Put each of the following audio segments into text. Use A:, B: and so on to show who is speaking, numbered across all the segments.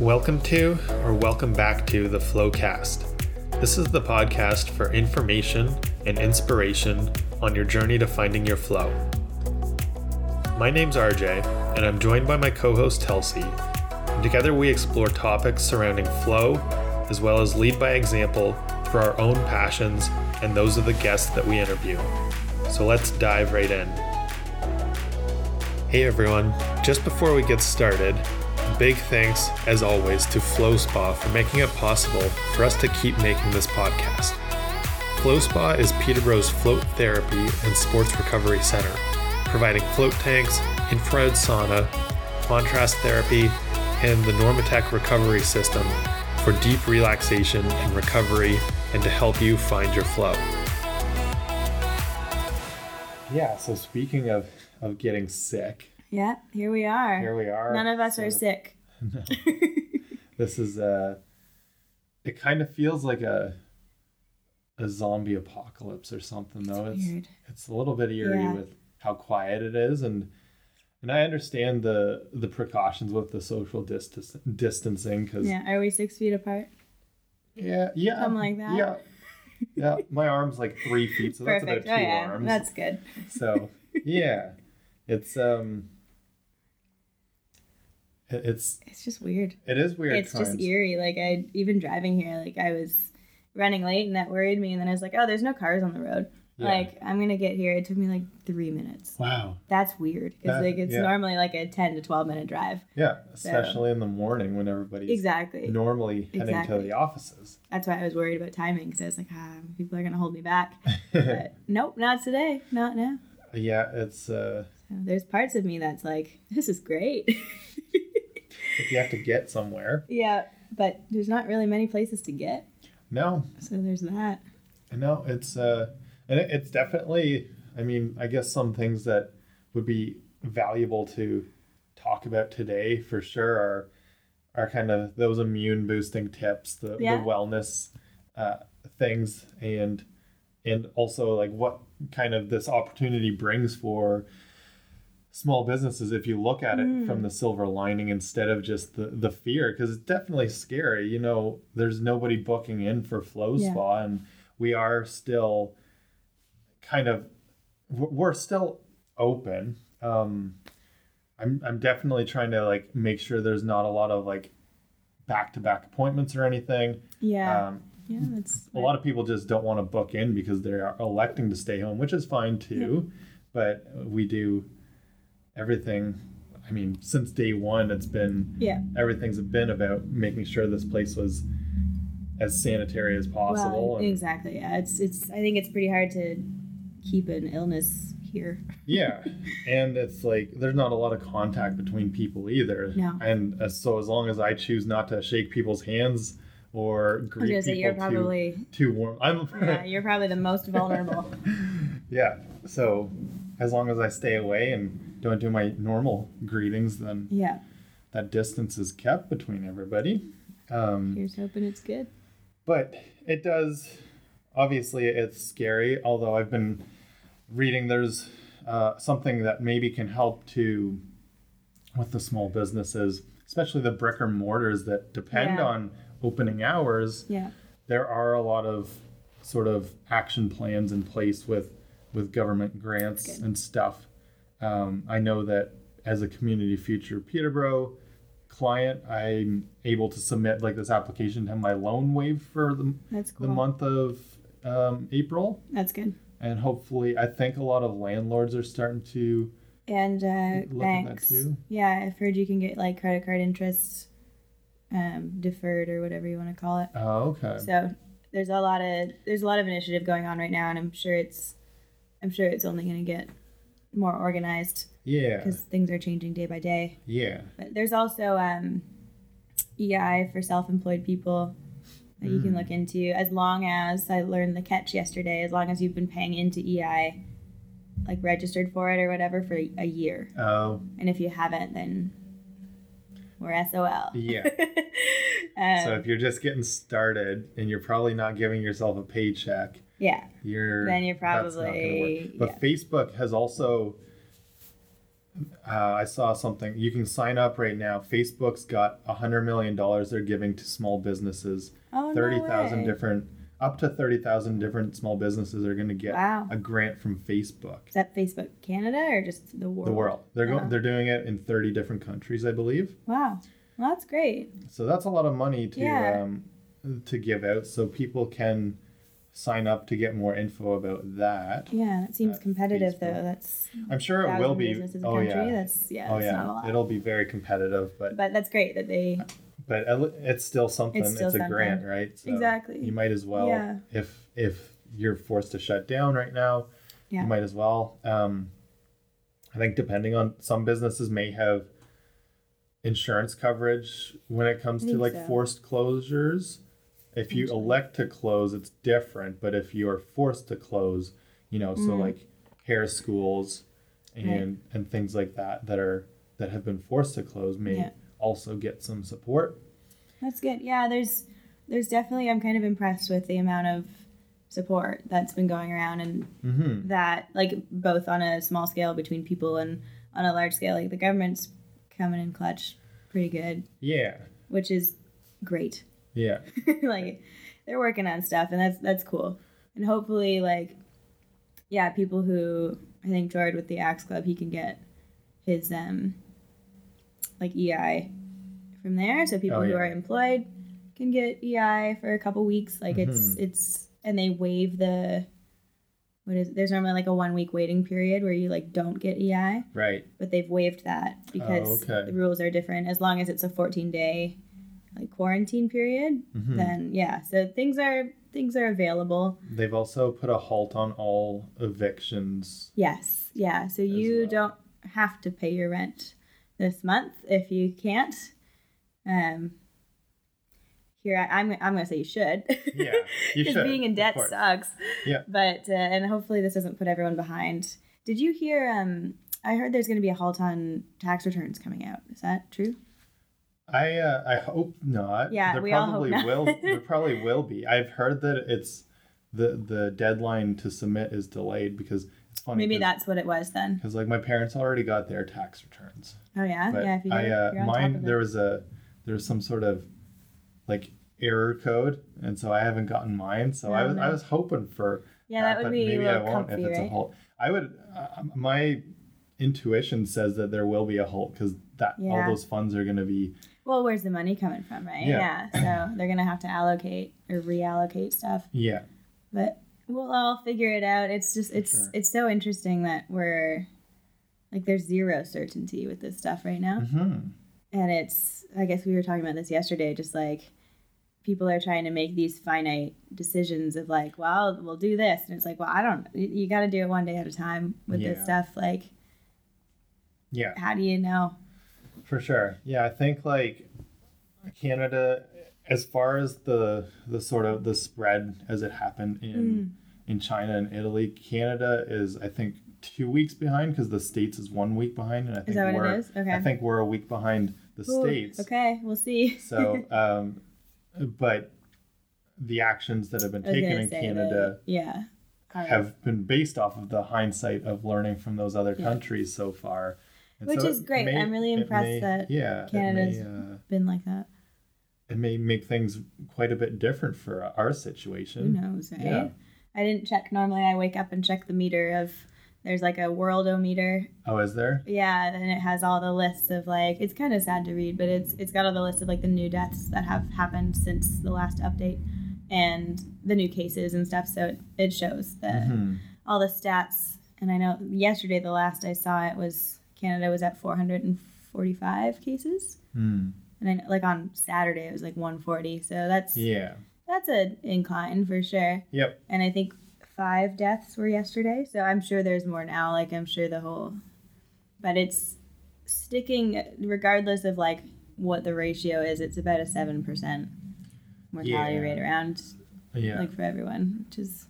A: Welcome to or welcome back to the Flowcast. This is the podcast for information and inspiration on your journey to finding your flow. My name's RJ, and I'm joined by my co host Telsi. Together we explore topics surrounding flow, as well as lead by example for our own passions and those of the guests that we interview. So let's dive right in. Hey everyone, just before we get started, big thanks, as always, to Flow Spa for making it possible for us to keep making this podcast. Flow Spa is Peterborough's float therapy and sports recovery center, providing float tanks, infrared sauna, contrast therapy, and the Normatec recovery system for deep relaxation and recovery and to help you find your flow. Yeah, so speaking of, of getting sick,
B: Yeah, here we are.
A: here we are.
B: None of us
A: So
B: are sick.
A: No. this is uh it kind of feels like a a zombie apocalypse or something though.
B: It's
A: It's
B: weird.
A: it's a little bit eerie
B: Yeah.
A: with how quiet it is and and I understand the the precautions with the social distance distancing because
B: Yeah, are we six feet apart?
A: yeah yeah
B: Something like that.
A: yeah yeah my arm's like three feet so that's
B: Perfect.
A: about
B: Oh
A: two
B: yeah,
A: arms
B: that's good.
A: so yeah it's um it's
B: It's just weird.
A: it is weird
B: it's just eerie. Like I even driving here, like I was running late and that worried me. And then I was like, oh, there's no cars on the road.
A: Yeah.
B: Like I'm gonna get here. It took me like three minutes.
A: wow
B: That's weird because like it's
A: yeah.
B: normally like a ten to twelve minute drive.
A: Yeah, especially in the morning when everybody's
B: Exactly.
A: normally heading to the offices.
B: That's why I was worried about timing because I was like, ah, people are gonna hold me back. But nope, not today. Not now.
A: yeah, it's uh,
B: So there's parts of me that's like, this is great.
A: if you have to get somewhere.
B: yeah, but there's not really many places to get.
A: No,
B: So there's that.
A: no, it's uh, and it, it's definitely. I mean, I guess some things that would be valuable to talk about today for sure are are kind of those immune boosting tips, the,
B: Yeah.
A: the wellness uh, things, and and also like what kind of this opportunity brings for small businesses if you look at it
B: Mm.
A: from the silver lining instead of just the, the fear because it's definitely scary you know there's nobody booking in for flow
B: Yeah.
A: spa and we are still kind of we're still open um i'm i'm definitely trying to like make sure there's not a lot of like back-to-back appointments or anything
B: Yeah.
A: um
B: yeah, that's
A: a lot of people just don't want to book in because they're electing to stay home, which is fine too. But we do everything. I mean, since day one, it's been
B: Yeah.
A: everything's been about making sure this place was as sanitary as possible.
B: Well, exactly. Yeah, it's it's. I think it's pretty hard to keep an illness here.
A: yeah, and it's like there's not a lot of contact between people either.
B: No.
A: And uh, so as long as I choose not to shake people's hands or greet
B: say
A: people
B: you're
A: too, too warm, I'm
B: yeah, you're probably the most vulnerable.
A: Yeah. So as long as I stay away and don't do my normal greetings, then
B: yeah.
A: that distance is kept between everybody. Um,
B: Here's hoping it's good.
A: but it does, obviously, it's scary. Although I've been reading, there's uh, something that maybe can help to with the small businesses, especially the brick or mortars that depend
B: Yeah.
A: on opening hours
B: Yeah.
A: there are a lot of sort of action plans in place with with government grants and stuff. Um, I know that as a community future Peterborough client, I'm able to submit like this application to have my loan waived for the,
B: That's cool.
A: the month of um, April,
B: That's good.
A: and hopefully, I think a lot of landlords are starting to.
B: And uh,
A: Look at that
B: banks.
A: too.
B: Yeah, I've heard you can get like credit card interest um, deferred or whatever you want to call it.
A: Oh, okay.
B: So there's a lot of there's a lot of initiative going on right now, and I'm sure it's I'm sure it's only going to get more organized
A: Yeah.
B: because things are changing day by day.
A: Yeah.
B: But there's also um, EI for self-employed people that you can
A: Mm.
B: look into. As long as I learned the catch yesterday, as long as you've been paying into EI, like registered for it or whatever for a year,
A: Oh,
B: and if you haven't, then we're SOL.
A: yeah.
B: um,
A: So if you're just getting started and you're probably not giving yourself a paycheck,
B: yeah,
A: you're
B: Then you're
A: that's not gonna work.
B: probably-
A: But
B: yeah.
A: Facebook has also uh, I saw something. You can sign up right now. Facebook's got a hundred million dollars they're giving to small businesses.
B: Oh,
A: Thirty
B: no
A: thousand different, up to thirty thousand different small businesses are going to get
B: Wow.
A: a grant from Facebook.
B: Is that Facebook Canada or just the world?
A: The world. They're going.
B: Wow.
A: They're doing it in thirty different countries, I believe.
B: Wow. Well, that's great.
A: So that's a lot of money to
B: Yeah.
A: um, to give out, so people can sign up to get more info about that.
B: Yeah, that seems
A: Uh,
B: competitive
A: Facebook.
B: though. That's
A: I'm sure it will be. Oh yeah.
B: That's yeah.
A: Oh yeah. It'll be very competitive, but
B: but that's great that they
A: but it's still something.
B: It's
A: It's,
B: still
A: a
B: something.
A: grant, right? So
B: Exactly.
A: You might as well,
B: Yeah.
A: if if you're forced to shut down right now,
B: Yeah.
A: you might as well. Um, I think depending on some businesses may have insurance coverage when it comes to like
B: so.
A: forced closures. If you elect to close, it's different. But if you're forced to close, you know, so
B: Mm.
A: like hair schools and
B: Right.
A: and things like that that are that have been forced to close may
B: Yeah.
A: also get some support.
B: That's good. Yeah, there's there's definitely I'm kind of impressed with the amount of support that's been going around and
A: Mm-hmm.
B: that like both on a small scale between people and on a large scale like the government's coming in clutch pretty good,
A: Yeah,
B: which is great.
A: Yeah,
B: like they're working on stuff and that's that's cool. And hopefully like yeah, people who I think George with the Axe Club he can get his um like EI from there. So people
A: Oh,
B: who are employed can get EI for a couple weeks. Like it's
A: Mm-hmm.
B: it's and they waive the what is there's normally like a one week waiting period where you like don't get EI,
A: right.
B: but they've waived that because
A: Oh, okay.
B: the rules are different. As long as it's a 14 day like quarantine period,
A: Mhm.
B: then yeah. So things are things are available.
A: They've also put a halt on all evictions.
B: Yes, yeah. So you
A: well.
B: don't have to pay your rent this month if you can't. Um, here I, I'm I'm gonna say you should.
A: Yeah, you
B: Because
A: should,
B: being in debt sucks.
A: Yeah.
B: But uh, and hopefully this doesn't put everyone behind. Did you hear? Um, I heard there's gonna be a halt on tax returns coming out. Is that true?
A: I uh, I hope not.
B: Yeah,
A: there
B: we all hope
A: probably
B: not.
A: will. There probably will be. I've heard that it's the the deadline to submit is delayed because it's funny.
B: Maybe that's what it was then.
A: because like my parents already got their tax returns,
B: Oh yeah,
A: but
B: yeah. If you
A: I uh,
B: you're on top
A: mine there was a there was some sort of like error code, and so I haven't gotten mine. So I
B: Oh,
A: was I was hoping for
B: Yeah, that would
A: but
B: be a
A: maybe I won't
B: comfy,
A: if it's
B: right?
A: a halt. I would. Uh, my intuition says that there will be a halt because that
B: Yeah.
A: all those funds are going to be
B: Well, where's the money coming from, right?
A: Yeah.
B: So they're gonna have to allocate or reallocate stuff.
A: yeah
B: But we'll all figure it out. It's just it's
A: Sure.
B: it's so interesting that we're like there's zero certainty with this stuff right now.
A: hmm
B: And it's I guess we were talking about this yesterday, just like people are trying to make these finite decisions of like, well, we'll do this. And it's like, well, I don't you, you gotta do it one day at a time with
A: Yeah.
B: this stuff. Like,
A: yeah.
B: how do you know?
A: For sure. Yeah, I think like Canada as far as the the sort of the spread as it happened in in China and Italy, Canada is I think 2 weeks behind because the states is 1 week behind and I think we're
B: is? Okay.
A: I think we're a week behind the
B: Ooh,
A: states.
B: Okay, we'll see.
A: So um but the actions that have been taken in Canada
B: that, yeah. Right.
A: have been based off of the hindsight of learning from those other
B: Yeah.
A: countries so far. And
B: Which
A: so
B: is great.
A: may-
B: I'm really impressed
A: may-
B: that
A: yeah,
B: Canada's-
A: may, uh,
B: been like that.
A: it may make things quite a bit different for our situation.
B: Who knows, right?
A: Yeah.
B: I didn't check. Normally, I wake up and check the meter of. There's like a worldometer.
A: Oh, is there?
B: Yeah, and it has all the lists of like. It's kind of sad to read, but it's it's got all the list of like the new deaths that have happened since the last update, and the new cases and stuff. So it, it shows the
A: Mhm.
B: all the stats. And I know yesterday the last I saw it was Canada was at 445 cases,
A: Hmm.
B: and I know, like on Saturday it was like 140. So that's
A: Yeah.
B: that's an incline for sure.
A: Yep.
B: And I think five deaths were yesterday. So I'm sure there's more now. Like I'm sure the whole, but it's sticking regardless of like what the ratio is. It's about a seven percent mortality
A: Yeah.
B: rate around
A: Yeah.
B: like for everyone, which is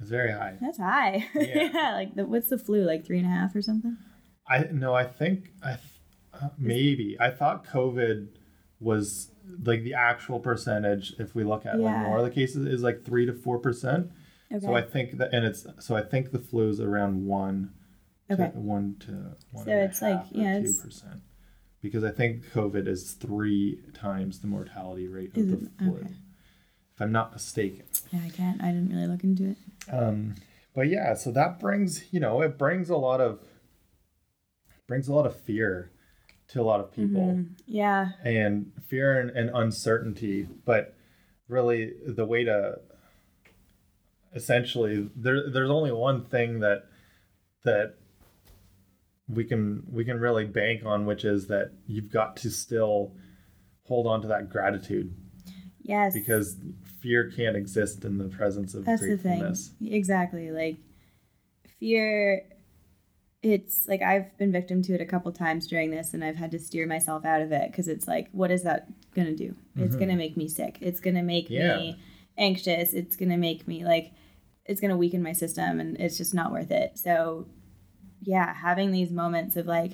A: it's very high.
B: that's high.
A: Yeah.
B: Yeah, like the, what's the flu like three and a half or something?
A: I no, I think I th- uh, maybe I thought COVID was like the actual percentage. If we look at like more of the cases, is like three to four percent.
B: Okay.
A: So I think that, and it's so I think the flu is around one.
B: Okay.
A: to one to one
B: So it's like- yeah,
A: two percent. Because I think COVID is three times the mortality rate of the flu,
B: Okay.
A: if I'm not mistaken.
B: Yeah, I can't. I didn't really look into it.
A: Um, but yeah, so that brings you know it brings a lot of brings a lot of fear to a lot of people
B: Mhm. Yeah.
A: and fear and, and uncertainty. But really, the way to essentially there there's only one thing that that we can we can really bank on, which is that you've got to still hold on to that gratitude
B: Yes.
A: because fear can't exist in the presence of
B: That's the thing. Exactly. Like fear it's like I've been victim to it a couple times during this and I've had to steer myself out of it because it's like what is that going to do? It's
A: Mhm.
B: going to make me sick. It's going to make
A: Yeah.
B: me anxious. It's going to make me like it's going to weaken my system and it's just not worth it. So yeah, having these moments of like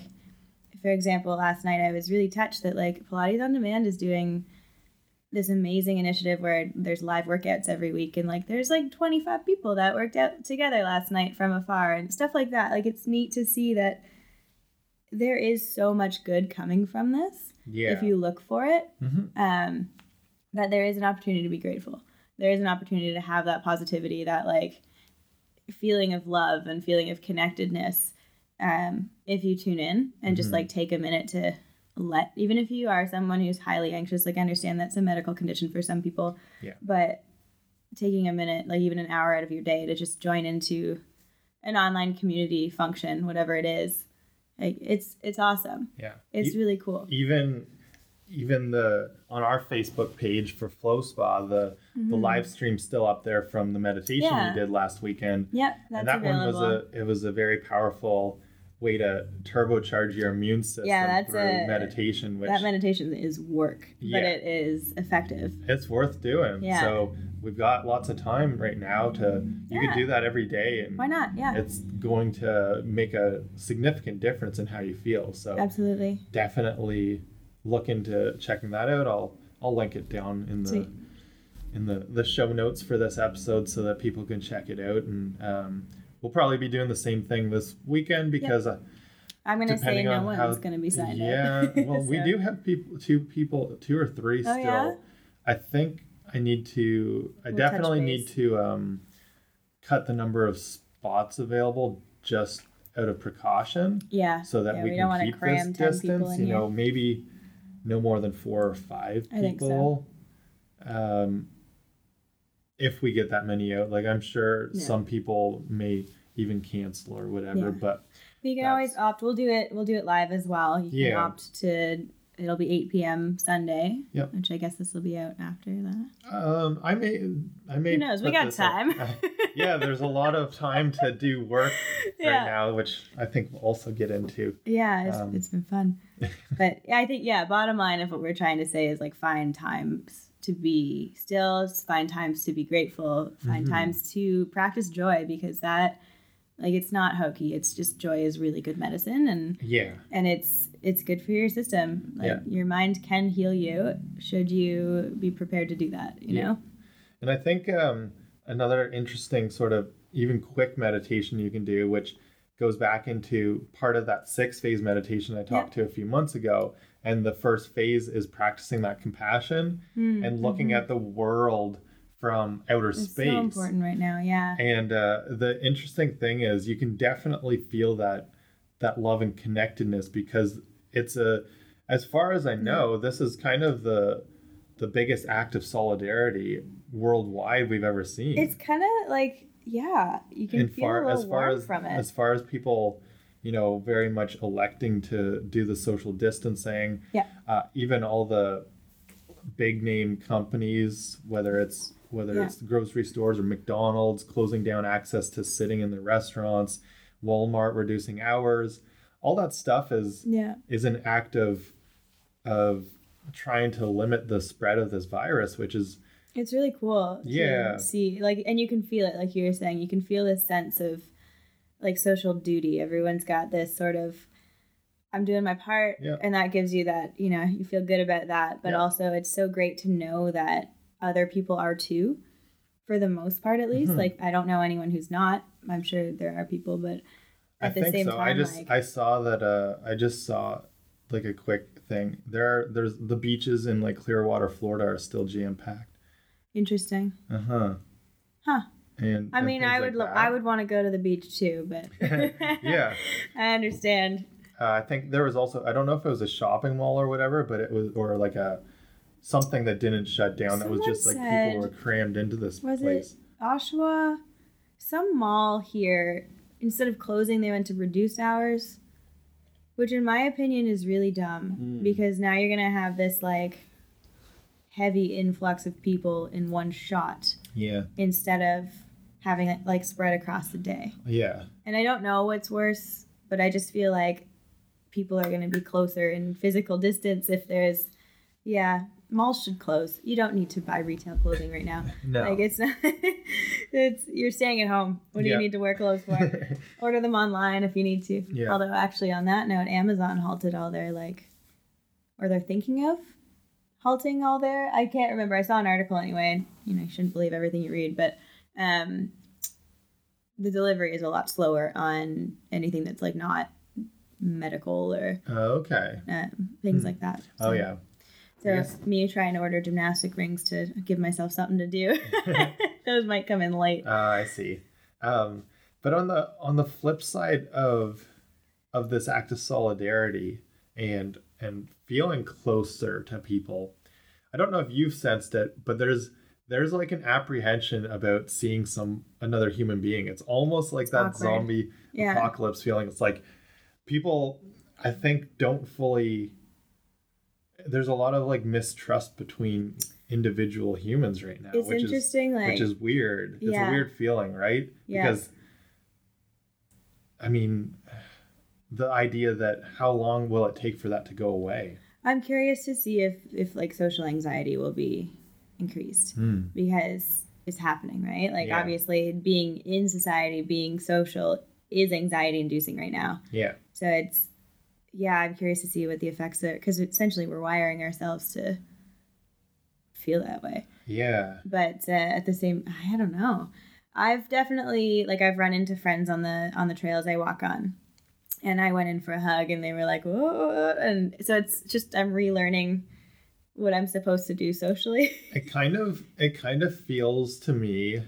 B: for example, last night I was really touched that like Pilates on Demand is doing this amazing initiative where there's live workouts every week and like there's like 25 people that worked out together last night from afar and stuff like that like it's neat to see that there is so much good coming from this
A: Yeah.
B: if you look for it
A: Mhm.
B: um, that there is an opportunity to be grateful there is an opportunity to have that positivity that like feeling of love and feeling of connectedness um, if you tune in and just
A: Mhm.
B: like take a minute to let even if you are someone who's highly anxious like I understand that's a medical condition for some people
A: Yeah.
B: but taking a minute like even an hour out of your day to just join into an online community function whatever it is like it's it's awesome
A: Yeah.
B: it's
A: E-
B: really cool
A: even even the on our Facebook page for Flow Spa, the the live stream still up there from the meditation
B: Mm-hmm. Yeah.
A: we did last weekend.
B: yep that's
A: and that
B: available
A: one was a it was a very powerful way to turbocharge your immune system
B: Yeah, that's
A: through
B: a-
A: meditation, which
B: that meditation is work
A: Yeah.
B: but it is effective
A: it's worth doing.
B: Yeah.
A: So we've got lots of time right now to you
B: Yeah.
A: can do that every day and
B: why not yeah
A: it's going to make a significant difference in how you feel. So
B: absolutely
A: definitely look into checking that out. I'll I'll link it down in the
B: Sweet.
A: in the the show notes for this episode so that people can check it out. And um, we'll probably be doing the same thing this weekend because uh,
B: i'm gonna say
A: depending
B: no
A: on
B: one's
A: how
B: gonna be signed
A: yeah,
B: up
A: well we do have people two people two or three still.
B: Oh, yeah?
A: I think I need to. I
B: We'll
A: definitely need to um, cut the number of spots available just out of precaution
B: yeah
A: so that
B: Yeah,
A: we,
B: we
A: can keep
B: cram
A: this
B: 10
A: distance. You
B: here.
A: know, maybe no more than four or five
B: I think so.
A: people. Um, if we get that many out, like I'm sure
B: Yeah.
A: some people may even cancel or whatever.
B: Yeah.
A: But
B: you can always opt. We'll do it. We'll do it live as well. You can
A: Yeah.
B: opt to. It'll be 8 p.m. Sunday.
A: Yep.
B: Which I guess this will be out after that.
A: um, I may, I may.
B: Who knows? We got time.
A: yeah, there's a lot of time to do work
B: Yeah.
A: right now, which I think we'll also get into.
B: Yeah, it's,
A: Um,
B: it's been fun. but yeah, I think yeah. Bottom line of what we're trying to say is like find times to be still, find times to be grateful, find
A: Mhm.
B: times to practice joy because that, like, it's not hokey. It's just joy is really good medicine and
A: Yeah,
B: and it's it's good for your system. Like
A: Yeah.
B: your mind can heal you should you be prepared to do that. You
A: Yeah.
B: know.
A: and I think um, another interesting sort of even quick meditation you can do, which goes back into part of that six phase meditation I talked to a few months ago. And the first phase is practicing that compassion and looking at the world from outer.
B: It's
A: space.
B: so important right now. Yeah.
A: And uh, the interesting thing is, you can definitely feel that that love and connectedness because it's a, as far as I know, this is kind of the the biggest act of solidarity worldwide we've ever seen.
B: It's kind of like yeah, you can
A: and
B: feel
A: far
B: a little
A: as far as
B: from it.
A: as far as people, you know, very much electing to do the social distancing.
B: Yeah.
A: Uh, even all the big name companies, whether it's whether
B: Yeah.
A: it's grocery stores or McDonald's closing down access to sitting in the restaurants, Walmart reducing hours, all that stuff is
B: yeah.
A: is an act of of trying to limit the spread of this virus, which is
B: It's really cool.
A: Yeah.
B: see like, and you can feel it, like you were saying. You can feel this sense of like social duty. Everyone's got this sort of, I'm doing my part,
A: Yeah.
B: and that gives you that. You know, you feel good about that. But
A: Yeah.
B: also, it's so great to know that other people are too, for the most part, at least.
A: Mhm.
B: Like, I don't know anyone who's not. I'm sure there are people, but at the
A: I think
B: same
A: so.
B: time.
A: I just
B: like,
A: I saw that uh I just saw like a quick thing. There are, there's the beaches in like Clearwater, Florida are still jam packed.
B: interesting.
A: Uh-huh.
B: Huh.
A: And
B: I mean,
A: things
B: I
A: like
B: would lo- I would want to go to the beach too, but
A: Yeah.
B: I understand.
A: Uh, I think there was also I don't know if it was a shopping mall or whatever, but it was or like a something that didn't shut down that was just like
B: said-
A: people were crammed into this
B: Was
A: place.
B: it Oshawa? Some mall here, instead of closing, they went to reduce hours, which in my opinion is really dumb
A: Hmm.
B: because now you're gonna have this like heavy influx of people in one shot
A: Yeah.
B: instead of having it like spread across the day.
A: Yeah.
B: And I don't know what's worse, but I just feel like people are going to be closer in physical distance if there's, yeah, malls should close. You don't need to buy retail clothing right now.
A: No.
B: Like it's not, it's you're staying at home. What do
A: Yeah.
B: you need to wear clothes for? Order them online if you need to.
A: Yeah.
B: Although actually, on that note, Amazon halted all their like, or they're thinking of halting all their. I can't remember. I saw an article anyway. You know, you shouldn't believe everything you read, but um, the delivery is a lot slower on anything that's like not medical or
A: okay.
B: um, things
A: Hmm.
B: like that.
A: Oh yeah.
B: So
A: Yes.
B: me trying to order gymnastic rings to give myself something to do, those might come in late.
A: Uh, I see. Um, but on the on the flip side of of this act of solidarity and and feeling closer to people, I don't know if you've sensed it, but there's there's like an apprehension about seeing some another human being. It's almost like that
B: Awkward.
A: zombie
B: Yeah.
A: apocalypse feeling. It's like people I think don't fully there's a lot of like mistrust between individual humans right now,
B: It's
A: which is
B: interesting, like
A: which is weird. It's
B: Yeah.
A: a weird feeling, right?
B: Yeah.
A: Because I mean, the idea that how long will it take for that to go away?
B: I'm curious to see if if like social anxiety will be increased hmm. because it's happening, right? Like
A: Yeah.
B: obviously being in society, being social is anxiety inducing right now.
A: Yeah.
B: So it's yeah, I'm curious to see what the effects are because essentially we're wiring ourselves to feel that way.
A: Yeah.
B: But uh, at the same, I don't know. I've definitely like I've run into friends on the on the trails I walk on, and I went in for a hug, and they were like, "Whoa!" And so it's just I'm relearning what I'm supposed to do socially.
A: It kind of it kind of feels to me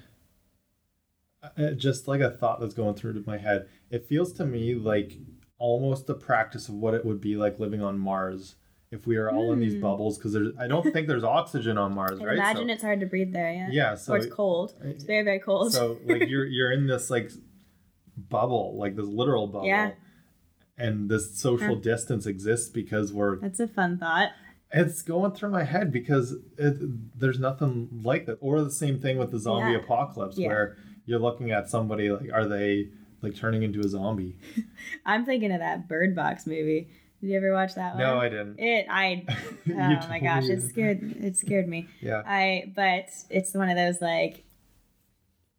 A: uh, just like a thought that's going through my head. It feels to me like almost the practice of what it would be like living on Mars if we are all in these
B: Hmm.
A: bubbles because I don't think there's oxygen on Mars,
B: I
A: right?
B: imagine
A: so,
B: it's hard to breathe there. Yeah.
A: yeah, so
B: or it's cold. It's very very cold.
A: so like you're you're in this like bubble, like this literal bubble.
B: Yeah.
A: And this social
B: Huh.
A: distance exists because we're
B: That's a fun thought.
A: it's going through my head because it, there's nothing like that. Or the same thing with the zombie
B: Yeah.
A: apocalypse
B: Yeah.
A: where you're looking at somebody like are they like turning into a zombie?
B: I'm thinking of that Bird Box movie. Did you ever watch that one?
A: No, I didn't.
B: It I oh my gosh, it scared it scared me.
A: Yeah.
B: I but it's one of those like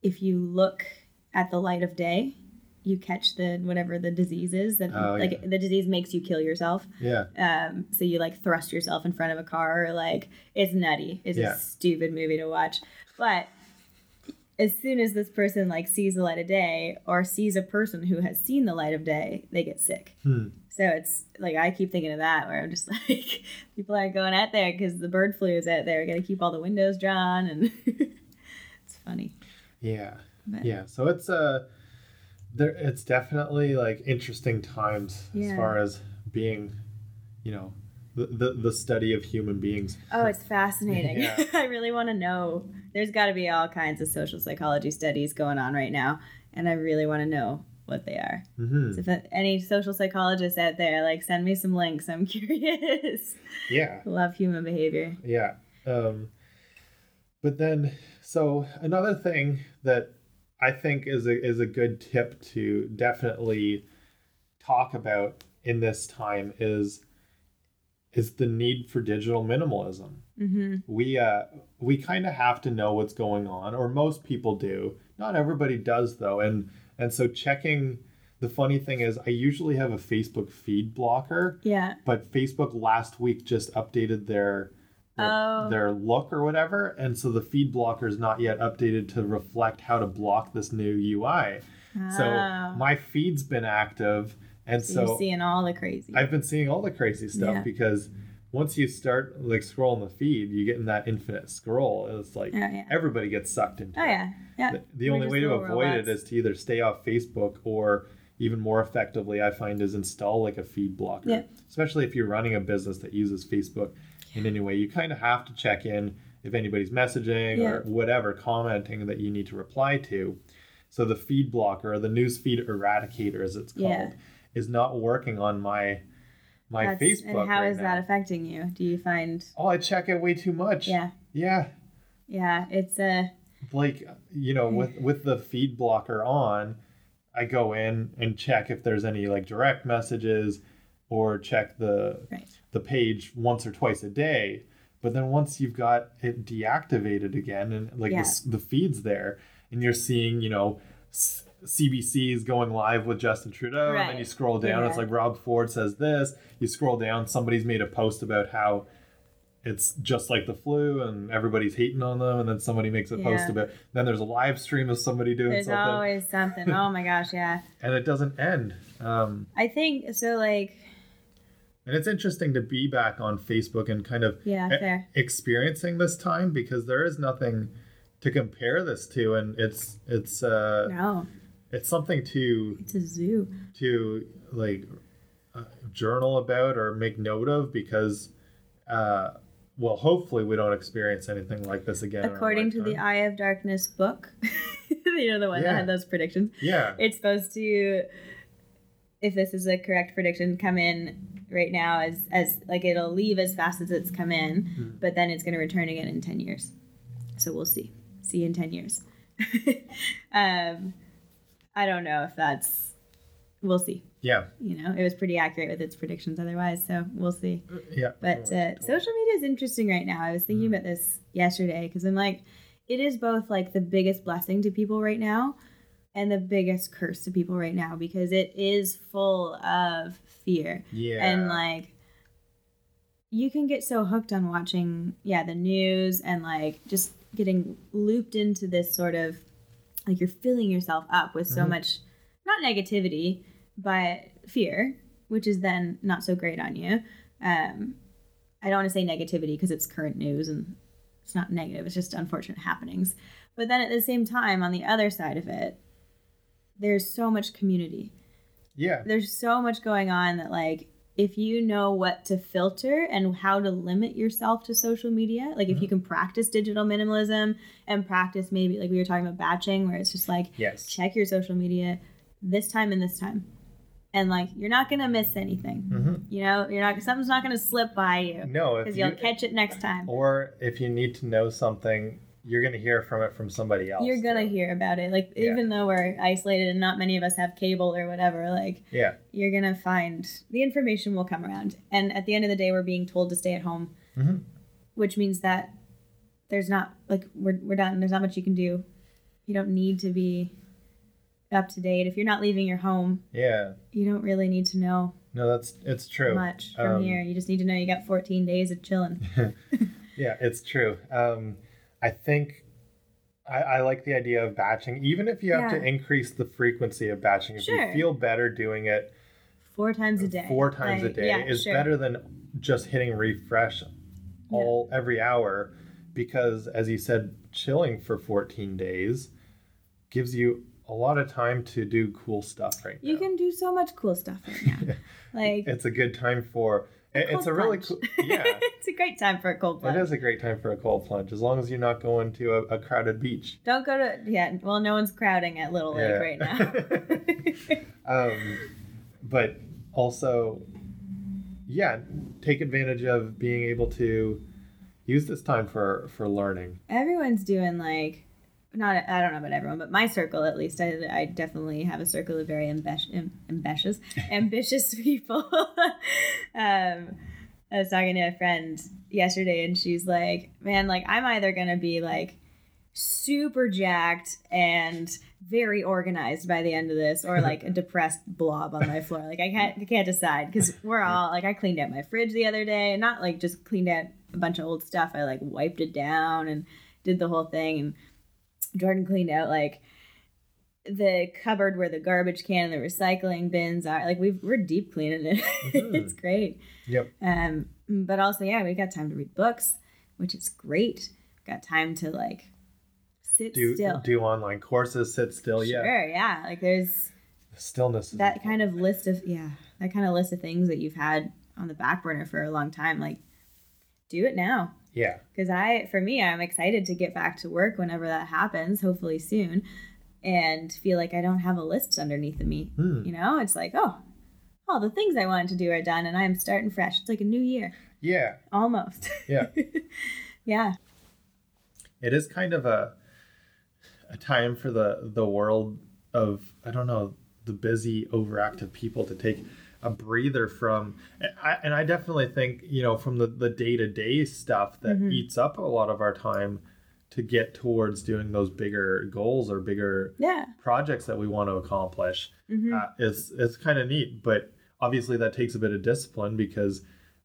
B: if you look at the light of day, you catch the whatever the disease is that
A: Oh,
B: like
A: yeah.
B: the disease makes you kill yourself.
A: Yeah.
B: Um, so you like thrust yourself in front of a car or like it's nutty. It's
A: Yeah.
B: a stupid movie to watch. But as soon as this person like sees the light of day or sees a person who has seen the light of day, they get sick.
A: Hmm.
B: So it's like I keep thinking of that where I'm just like people aren't going out there because the bird flu is out there. We got to keep all the windows drawn and it's funny.
A: Yeah.
B: But-
A: Yeah. So it's uh there it's definitely like interesting times
B: Yeah.
A: as far as being, you know, the, the, the study of human beings.
B: Oh, it's fascinating.
A: Yeah.
B: I really want to know. There's got to be all kinds of social psychology studies going on right now, and I really want to know what they are.
A: hmm
B: So if any social psychologists out there, like, send me some links. I'm curious.
A: Yeah.
B: Love human behavior.
A: Yeah. Um, but then, so another thing that I think is a, is a good tip to definitely talk about in this time is is the need for digital minimalism.
B: Mm-hmm.
A: We uh we kind of have to know what's going on, or most people do. Not everybody does though, and and so checking. The funny thing is, I usually have a Facebook feed blocker,
B: Yeah.
A: but Facebook last week just updated their their,
B: Oh.
A: their look or whatever, and so the feed blocker is not yet updated to reflect how to block this new UI. So
B: Oh.
A: my feed's been active, and
B: So,
A: so,
B: you're seeing all the crazy.
A: I've been seeing all the crazy stuff
B: Yeah.
A: because once you start like scrolling the feed, you get in that infinite scroll. It's like
B: oh yeah.
A: everybody gets sucked into it.
B: Oh
A: it.
B: yeah. Yeah.
A: The, the only way to avoid
B: robots.
A: it is to either stay off Facebook or even more effectively, I find, is install like a feed blocker.
B: Yeah.
A: Especially if you're running a business that uses Facebook in any way, you kind of have to check in if anybody's messaging
B: Yeah.
A: or whatever commenting that you need to reply to. So the feed blocker or the news feed eradicator, as it's called,
B: Yeah.
A: Is not working on my my
B: That's-
A: Facebook.
B: And how
A: right
B: is
A: now.
B: that affecting you? Do you find?
A: Oh, I check it way too much.
B: Yeah.
A: Yeah.
B: Yeah. It's a.
A: like you know with with the feed blocker on i go in and check if there's any like direct messages or check the
B: Right.
A: the page once or twice a day but then once you've got it deactivated again and like
B: Yeah.
A: the, the feeds there and you're seeing you know s- CBC is going live with Justin Trudeau, and then you scroll down. It's like Rob Ford says this. You scroll down. Somebody's made a post about how it's just like the flu and everybody's hating on them and then somebody makes a post
B: Yeah.
A: about then there's a live stream of somebody doing something.
B: There's
A: something
B: always something. Oh my gosh. Yeah.
A: and it doesn't end um,
B: I think so. Like.
A: and it's interesting to be back on facebook and kind of
B: Yeah. Fair.
A: experiencing this time because there is nothing to compare this to and it's it's uh
B: No.
A: It's something to
B: It's a zoo.
A: to like uh, journal about or make note of because uh well hopefully we don't experience anything like this again
B: According to the. Eye of Darkness book, you know the one
A: Yeah.
B: that had those predictions.
A: yeah
B: It's supposed to, if this is a correct prediction, come in right now as as like it'll leave as fast as it's come in,
A: Hmm.
B: but then it's going to return again in ten years. So we'll see. See you in ten years. um, I don't know if that's. We'll see.
A: yeah
B: You know, it was pretty accurate with its predictions otherwise, so we'll see.
A: yeah
B: But uh, social media is interesting right now. I was thinking about this yesterday because I'm like, it is both like the biggest blessing to people right now and the biggest curse to people right now because it is full of fear
A: yeah
B: and like you can get so hooked on watching yeah the news and like just getting looped into this sort of like you're filling yourself up with so
A: Mhm.
B: much not negativity but fear which is then not so great on you. Um i don't want to say negativity because it's current news and it's not negative it's just unfortunate happenings. But then at the same time on the other side of it there's so much community.
A: Yeah.
B: There's so much going on that like if you know what to filter and how to limit yourself to social media like if you can practice digital minimalism and practice maybe like we were talking about batching where it's just like
A: yes.
B: check your social media this time and this time. And like you're not gonna miss anything.
A: Hmm
B: you know you're not something's not gonna slip by you
A: no
B: because
A: you,
B: you'll catch it next time.
A: or if you need to know something you're going to hear from it from somebody else.
B: You're gonna
A: too.
B: hear about it. Like
A: Yeah.
B: even though we're isolated and not many of us have cable or whatever like
A: yeah.
B: you're gonna find the information will come around. And at the end of the day we're being told to stay at home
A: Mhm.
B: which means that there's not like we're, we're done. There's not much you can do. You don't need to be up to date. If you're not leaving your home
A: yeah.
B: you don't really need to know
A: no that's it's true.
B: much from
A: Um,
B: here. You just need to know you got 14 days of chilling.
A: Yeah, it's true. Um, I think I, I like the idea of batching, even if you have to increase the frequency of batching. If
B: Sure.
A: you feel better doing it
B: four times a day
A: four times
B: Like,
A: a day,
B: yeah,
A: is
B: sure.
A: better than just hitting refresh all every hour, because as you said, chilling for 14 days gives you a lot of time to do cool stuff right
B: you
A: now.
B: You can do so much cool stuff right now like
A: It's a good time for. It- It's a really cool. Yeah.
B: it's a great time for a cold plunge
A: It is a great time for a cold plunge, as long as you're not going to a, a crowded beach.
B: Don't go to yeah. Well, no one's crowding at Little Lake
A: Yeah.
B: right now.
A: um, but also, yeah, take advantage of being able to use this time for for learning.
B: Everyone's doing like, not I don't know about everyone, but my circle at least. I, I definitely have a circle of very ambitious, ambitious, ambitious people. um, I was talking to a friend yesterday, and she's like, "Man, like I'm either gonna be like." super jacked and very organized by the end of this or like a depressed blob on my floor like i can't I can't decide because we're all like i cleaned out my fridge the other day not like just cleaned out a bunch of old stuff i like wiped it down and did the whole thing and jordan cleaned out like the cupboard where the garbage can and the recycling bins are. Like we've we're deep cleaning it.
A: Mhm.
B: it's great.
A: Yep.
B: Um, but also, yeah, we got time to read books, which is great. Got time to like sit
A: Do
B: still.
A: do online courses, sit still. Yeah.
B: Sure, yeah. Like there's
A: Stillness.
B: That kind of list of yeah, that kind of list of things that you've had on the back burner for a long time. Like, do it now.
A: Yeah.
B: Because I, for me, I'm excited to get back to work whenever that happens, hopefully soon, and feel like I don't have a list underneath of me.
A: Hmm.
B: You know, it's like, oh, all the things I wanted to do are done, and I'm starting fresh. It's like a new year,
A: Yeah.
B: almost.
A: Yeah.
B: yeah.
A: it is kind of a a time for the the world of I don't know the busy overactive people to take a breather from and I, and I definitely think you know from the the day-to-day stuff that
B: Mhm.
A: eats up a lot of our time to get towards doing those bigger goals or bigger
B: Yeah.
A: projects that we want to accomplish
B: hmm
A: uh, it's it's kind of neat but obviously that takes a bit of discipline because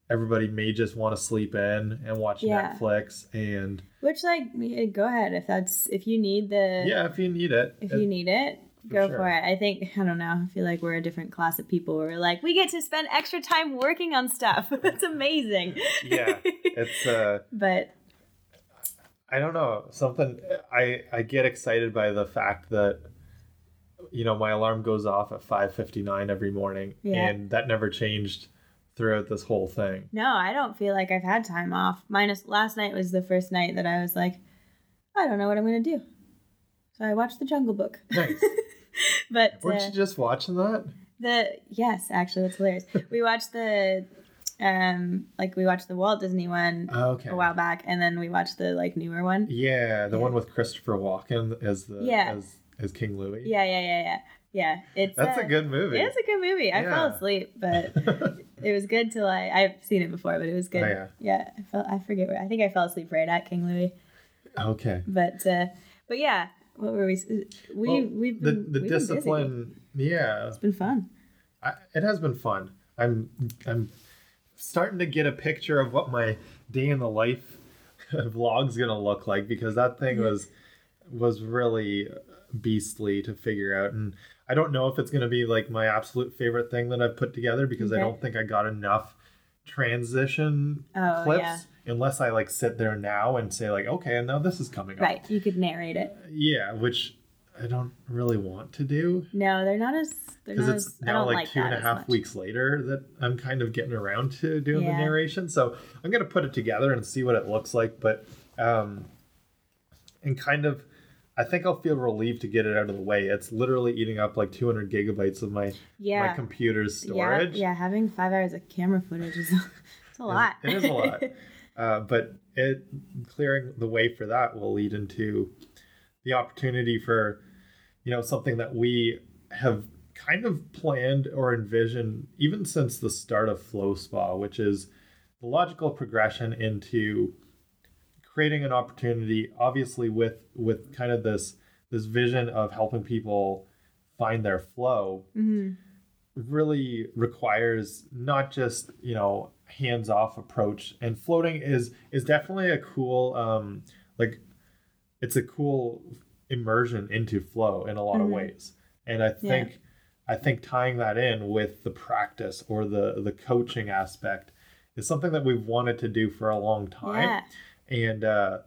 A: everybody may just want to sleep in and watch
B: Yeah.
A: netflix and
B: Which, like, go ahead if that's if you need the
A: yeah if you need it
B: if
A: it-
B: you need it.
A: For
B: Go
A: sure.
B: for it. I think I don't know. I feel like we're a different class of people. We're like, we get to spend extra time working on stuff. That's amazing.
A: Yeah. it's uh
B: but
A: i don't know something i i get excited by the fact that you know my alarm goes off at 5.59 every morning
B: Yeah.
A: and that never changed throughout this whole thing
B: No, I don't feel like I've had time off. Minus last night was the first night that I was like, I don't know what I'm gonna do. So I watched The Jungle Book.
A: Nice.
B: but
A: weren't
B: uh,
A: you just watching that
B: the yes, actually, that's hilarious. we watched the um like we watched the Walt Disney one
A: okay
B: a while back, and then we watched the like newer one.
A: yeah the
B: Yeah.
A: one with christopher walken as the
B: Yeah.
A: as, as king louie
B: Yeah, yeah, yeah, yeah, yeah. It's
A: that's
B: uh,
A: a good movie
B: It's a good movie. I fell asleep, but it was good till I I've seen it before, but it was good.
A: Oh, yeah.
B: yeah. I felt I forget where I think I fell asleep right at King Louie.
A: okay
B: But uh, but yeah, what were we? We
A: Well,
B: we've
A: the,
B: been
A: the
B: busy.
A: discipline yeah
B: It's been fun.
A: I, it has been fun. I'm I'm starting to get a picture of what my day in the life vlog's gonna look like because that thing was was really beastly to figure out and I don't know if it's gonna be like my absolute favorite thing that I've put together because I don't think I got enough transition
B: Oh,
A: clips
B: yeah.
A: Unless I like sit there now and say like okay and now this is coming up.
B: Right, you could narrate it.
A: Yeah, which I don't really want to do
B: No, they're not as. They're
A: because
B: not
A: it's
B: as.
A: Now like,
B: like
A: two and a half weeks later that I'm kind of getting around to doing the narration. So I'm gonna put it together and see what it looks like. But um, and kind of, I think I'll feel relieved to get it out of the way. It's literally eating up like 200 gigabytes of my
B: Yeah.
A: my computer's
B: yeah,
A: storage.
B: yeah. Having five hours of camera footage is it's a lot.
A: It is a lot. uh, but it clearing the way for that will lead into the opportunity for you know something that we have kind of planned or envisioned even since the start of flow spa which is the logical progression into creating an opportunity obviously with with kind of this this vision of helping people find their flow.
B: Hmm
A: really requires not just you know hands off approach and floating is is definitely a cool um like it's a cool immersion into flow in a lot of
B: Mhm.
A: ways and i think i think tying that in with the practice or the the coaching aspect is something that we've wanted to do for a long time
B: Yeah.
A: and uh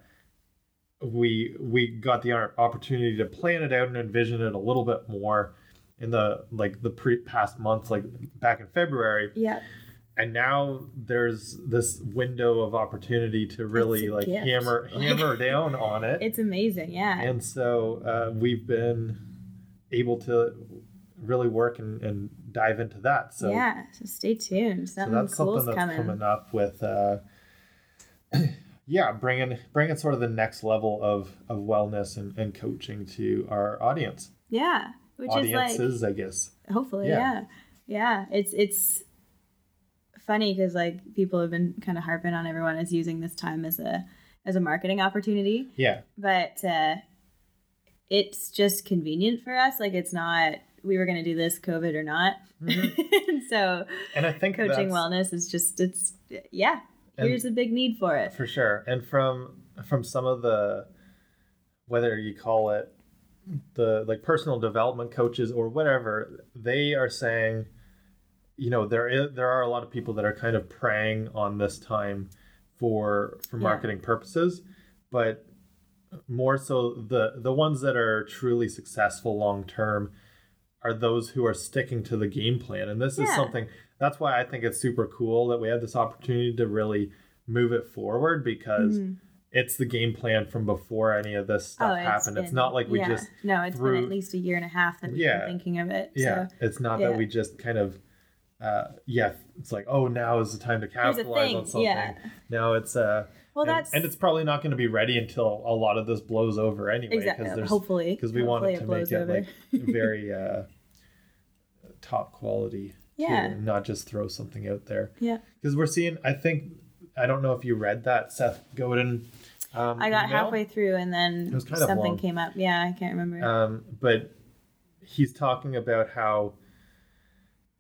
A: we we got the opportunity to plan it out and envision it a little bit more in the like the pre past months like back in february
B: Yeah.
A: and now there's this window of opportunity to really like
B: gift.
A: hammer hammer down on it
B: It's amazing. Yeah.
A: and so uh, we've been able to really work and, and dive into that so
B: yeah. So stay tuned.
A: so that's
B: cool's
A: something that's
B: coming.
A: coming up with uh yeah bringing bringing sort of the next level of of wellness and, and coaching to our audience
B: Yeah. Which is like
A: audiences i guess.
B: hopefully
A: Yeah.
B: yeah. Yeah it's it's funny because like people have been kind of harping on everyone as using this time as a as a marketing opportunity.
A: Yeah.
B: But uh it's just convenient for us like it's not we were going to do this covid or not.
A: Mhm.
B: so
A: and i think
B: coaching wellness is just it's yeah here's a big need for it.
A: For sure. And from from some of the whether you call it the like personal development coaches or whatever, they are saying, you know, there is there are a lot of people that are kind of preying on this time for for
B: Yeah.
A: marketing purposes, but more so the the ones that are truly successful long term are those who are sticking to the game plan and this is something that's why i think it's super cool that we have this opportunity to really move it forward because
B: Mhm.
A: It's the game plan from before any of this stuff
B: Oh, it's
A: happened it's
B: been-
A: not like we
B: yeah.
A: just
B: no, it's
A: threw-
B: been at least a year and a half that we've
A: Yeah.
B: been thinking of it.
A: yeah
B: So
A: it's not
B: yeah.
A: that we just kind of uh yeah it's like oh now is the time to capitalize on something
B: Yeah.
A: no it's uh
B: Well,
A: and,
B: that's
A: and it's probably not going to be ready until a lot of this blows over anyway
B: exactly.
A: there's
B: Hopefully,
A: because we want
B: Hopefully
A: it to make it
B: over.
A: like very uh, top quality.
B: Yeah.
A: too, not just throw something out there.
B: Yeah.
A: Because we're seeing, I think, I don't know if you read that Seth Godin. Um,
B: I got
A: email,
B: halfway through and then
A: kind of
B: something
A: long.
B: came up. Yeah, I can't remember.
A: Um, but he's talking about how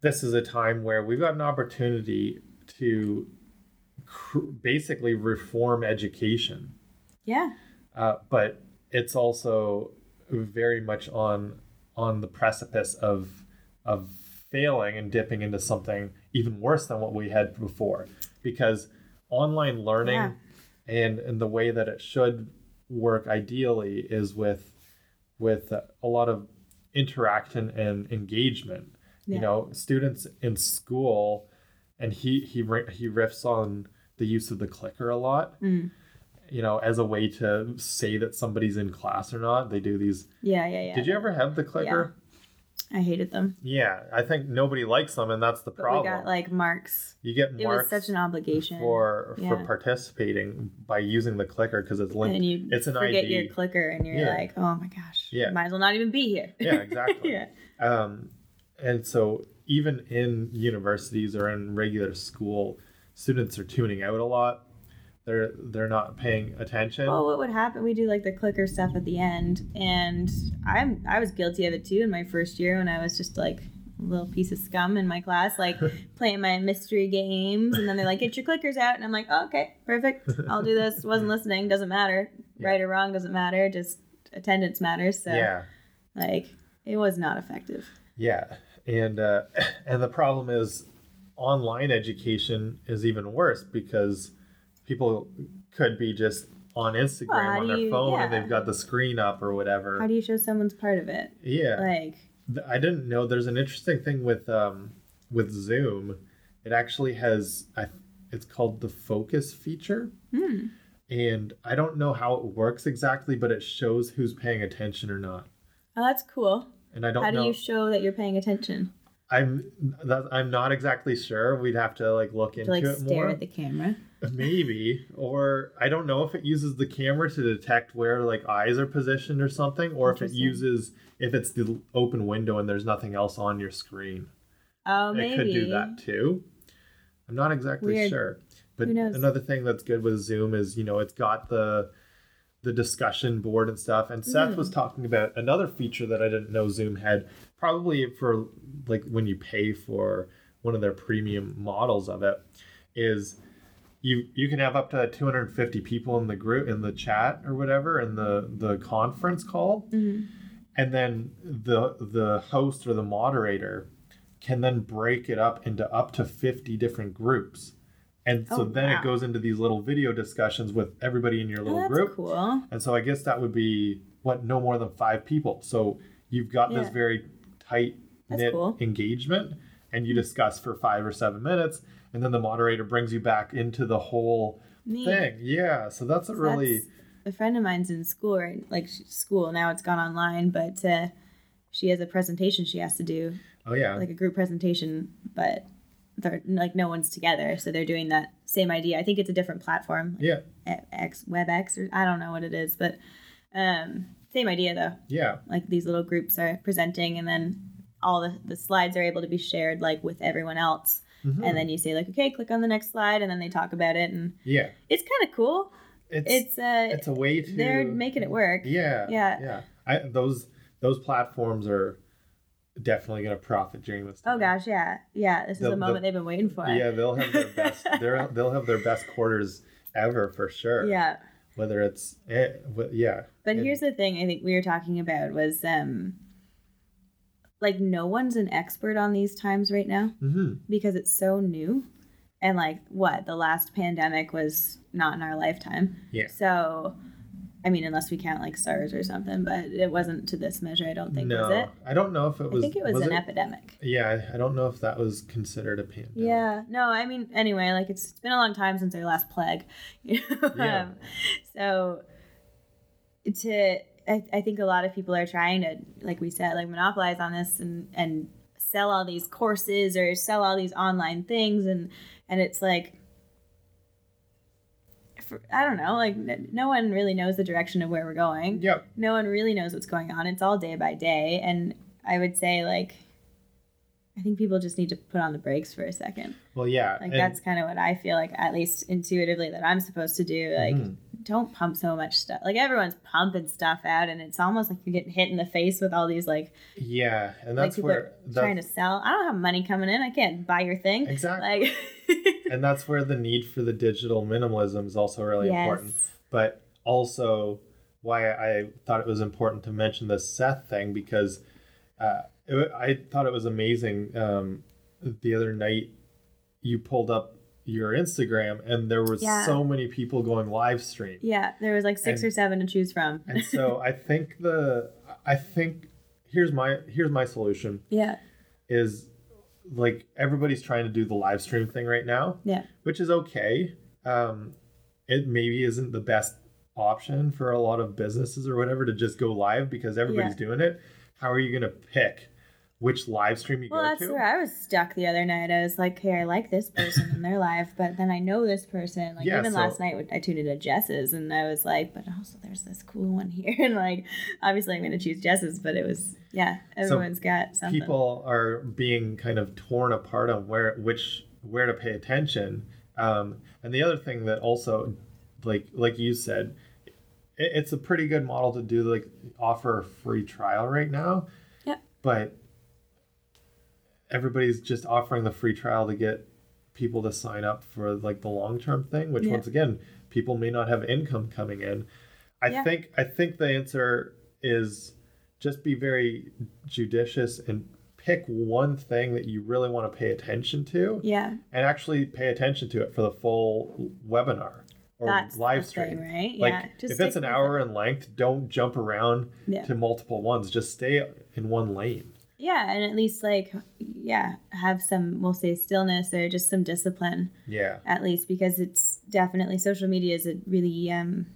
A: this is a time where we've got an opportunity to cr- basically reform education.
B: yeah.
A: uh, but it's also very much on on the precipice of of failing and dipping into something even worse than what we had before because online learning
B: Yeah.
A: And and the way that it should work ideally is with with a lot of interaction and engagement
B: yeah.
A: you know students in school and he he he riffs on the use of the clicker a lot
B: Mm.
A: you know, as a way to say that somebody's in class or not. They do these.
B: Yeah, yeah, yeah.
A: Did you ever have the clicker?
B: I hated them.
A: Yeah. I think nobody likes them, and that's the
B: But
A: problem.
B: we got like marks.
A: you get
B: It was such an obligation.
A: for for
B: Yeah.
A: participating by using the clicker because it's linked.
B: and you
A: it's an
B: forget
A: ID.
B: your clicker and you're
A: Yeah.
B: like, oh my gosh.
A: Yeah.
B: Might as well not even be here.
A: Yeah, exactly.
B: yeah.
A: Um, and so even in universities or in regular school, students are tuning out a lot. They're they're not paying attention.
B: Well, what would happen? We do like the clicker stuff at the end, and I'm I was guilty of it too in my first year when I was just like a little piece of scum in my class, like playing my mystery games, and then they're like, "Get your clickers out," and I'm like, oh, "Okay, perfect. I'll do this." Wasn't listening. Doesn't matter.
A: Yeah.
B: Right or wrong doesn't matter. Just attendance matters. So
A: yeah.
B: like, it was not effective.
A: Yeah, and uh, and the problem is, online education is even worse because people could be just on Instagram
B: Well,
A: on their
B: you-
A: phone and they've got the screen up or whatever.
B: How do you show someone's part of it?
A: yeah,
B: Like,
A: I didn't know. There's an interesting thing with um with Zoom. It actually has I it's called the focus feature.
B: hmm.
A: And I don't know how it works exactly, but it shows who's paying attention or not.
B: Oh, that's cool.
A: And I don't
B: How do
A: know.
B: you show that you're paying attention?
A: I'm that, I'm not exactly sure. We'd have to like look into it.
B: To
A: into
B: like
A: it
B: stare at the camera.
A: Maybe, or I don't know if it uses the camera to detect where like eyes are positioned or something, or if it uses if it's the open window and there's nothing else on your screen.
B: Oh, maybe.
A: It could do that too. I'm not exactly
B: Weird.
A: sure. But another thing that's good with Zoom is you know it's got the the discussion board and stuff. And Seth
B: Mm.
A: was talking about another feature that I didn't know Zoom had, probably for like when you pay for one of their premium models of it, is you you can have up to 250 people in the group in the chat or whatever in the the conference call
B: Mhm.
A: and then the the host or the moderator can then break it up into up to 50 different groups and so
B: Oh,
A: then
B: wow.
A: it goes into these little video discussions with everybody in your
B: Oh,
A: little
B: that's
A: group
B: cool.
A: and so i guess that would be what no more than five people so you've got this very tight knit
B: cool.
A: engagement and you discuss for five or seven minutes and then the moderator brings you back into the whole
B: Neat.
A: thing yeah so that's a
B: So
A: really
B: that's- a friend of mine's in school, right? Like school now, it's gone online, but uh, she has a presentation she has to do,
A: oh yeah
B: like a group presentation, but they're like no one's together, so they're doing that same idea. I think it's a different platform,
A: yeah
B: like X WebEx or I don't know what it is, but um, same idea though.
A: yeah
B: Like these little groups are presenting, and then all the, the slides are able to be shared like with everyone else.
A: Mhm.
B: And then you say like, okay, click on the next slide, and then they talk about it, and
A: yeah
B: it's kind of cool.
A: it's
B: It's a
A: it's a way to
B: they're making it work.
A: yeah
B: Yeah.
A: yeah I, those those platforms are definitely going to profit during this time.
B: Oh gosh, yeah, yeah. This is
A: The-
B: moment they've been waiting for.
A: yeah they'll have their best they're, they'll have their best quarters ever for sure
B: yeah.
A: whether it's eh, wh- yeah.
B: But
A: And-
B: here's the thing I think we were talking about was um like no one's an expert on these times right now
A: Mhm.
B: because it's so new. And like what? The last pandemic was not in our lifetime.
A: Yeah.
B: So I mean unless we count like SARS or something, but it wasn't to this measure, I don't think,
A: no,
B: was it?
A: I don't know if it was.
B: I think it was, an epidemic.
A: Yeah, I I don't know if that was considered a pandemic.
B: Yeah, no, I mean, anyway, like it's, it's been a long time since our last plague. You know?
A: Yeah.
B: um, so, to, I, I think a lot of people are trying to, like we said, like monopolize on this and, and sell all these courses or sell all these online things. And, and it's like, I don't know, like n- no one really knows the direction of where we're going
A: Yep.
B: no one really knows what's going on. It's all day by day. And I would say, like, I think people just need to put on the brakes for a second.
A: Well, yeah.
B: Like,
A: and-
B: that's kind of what I feel like, at least intuitively, that I'm supposed to do. Like,
A: Mhm.
B: Don't pump so much stuff. Like, everyone's pumping stuff out, and it's almost like you're getting hit in the face with all these, like,
A: Yeah, and that's
B: people
A: where
B: are
A: that-
B: trying to sell. I don't have money coming in. I can't buy your thing.
A: exactly.
B: Like,
A: and that's where the need for the digital minimalism is also really important.
B: yes.
A: But also, why I thought it was important to mention the Seth thing because uh, it, I thought it was amazing. Um, the other night, you pulled up your Instagram, and there was
B: Yeah.
A: so many people going live stream.
B: Yeah, there was like six
A: And-
B: or seven to choose from.
A: and so I think the I think here's my here's my solution
B: yeah,
A: is like everybody's trying to do the live stream thing right now,
B: yeah,
A: which is okay. Um, it maybe isn't the best option for a lot of businesses or whatever to just go live because everybody's doing it. How are you going to pick which live stream you go to?
B: Well,
A: go
B: that's
A: to?
B: where I was stuck the other night. I was like, "Hey, I like this person and they're live, but then I know this person." Like
A: Yeah,
B: even
A: so-
B: last night, I tuned into Jess's, and I was like, "But also, there's this cool one here." And like, obviously, I'm gonna choose Jess's, but it was yeah, everyone's got something.
A: people are being kind of torn apart on where which where to pay attention um, and the other thing that also like like you said it, it's a pretty good model to do like offer a free trial right now
B: Yeah.
A: but everybody's just offering the free trial to get people to sign up for like the long term thing which
B: Yeah.
A: once again people may not have income coming in i
B: Yeah.
A: think i think the answer is just be very judicious and pick one thing that you really want to pay attention to
B: yeah,
A: and actually pay attention to it for the full webinar or
B: that's
A: live
B: the thing,
A: stream
B: right?
A: like
B: yeah,
A: if it's an hour
B: it.
A: in length don't jump around
B: Yeah.
A: to multiple ones just stay in one lane
B: Yeah, and at least like yeah, have some we'll say stillness or just some discipline.
A: yeah
B: at least because it's definitely social media is a really um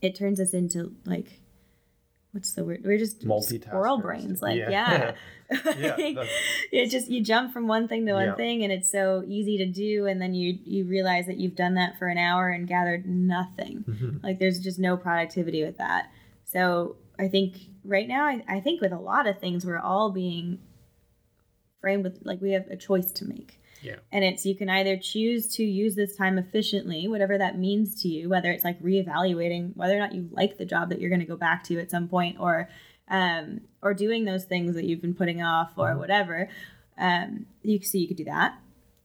B: it turns us into like what's the word we're just squirrel brains like
A: Yeah.
B: yeah,
A: Yeah,
B: it just you jump from one thing to one
A: Yeah.
B: thing and it's so easy to do and then you you realize that you've done that for an hour and gathered nothing
A: Mhm.
B: like there's just no productivity with that so i think right now I, I think with a lot of things we're all being framed with like we have a choice to make
A: Yeah.
B: and it's you can either choose to use this time efficiently whatever that means to you whether it's like reevaluating whether or not you like the job that you're going to go back to at some point or um or doing those things that you've been putting off or
A: Mhm.
B: whatever um you so you could do that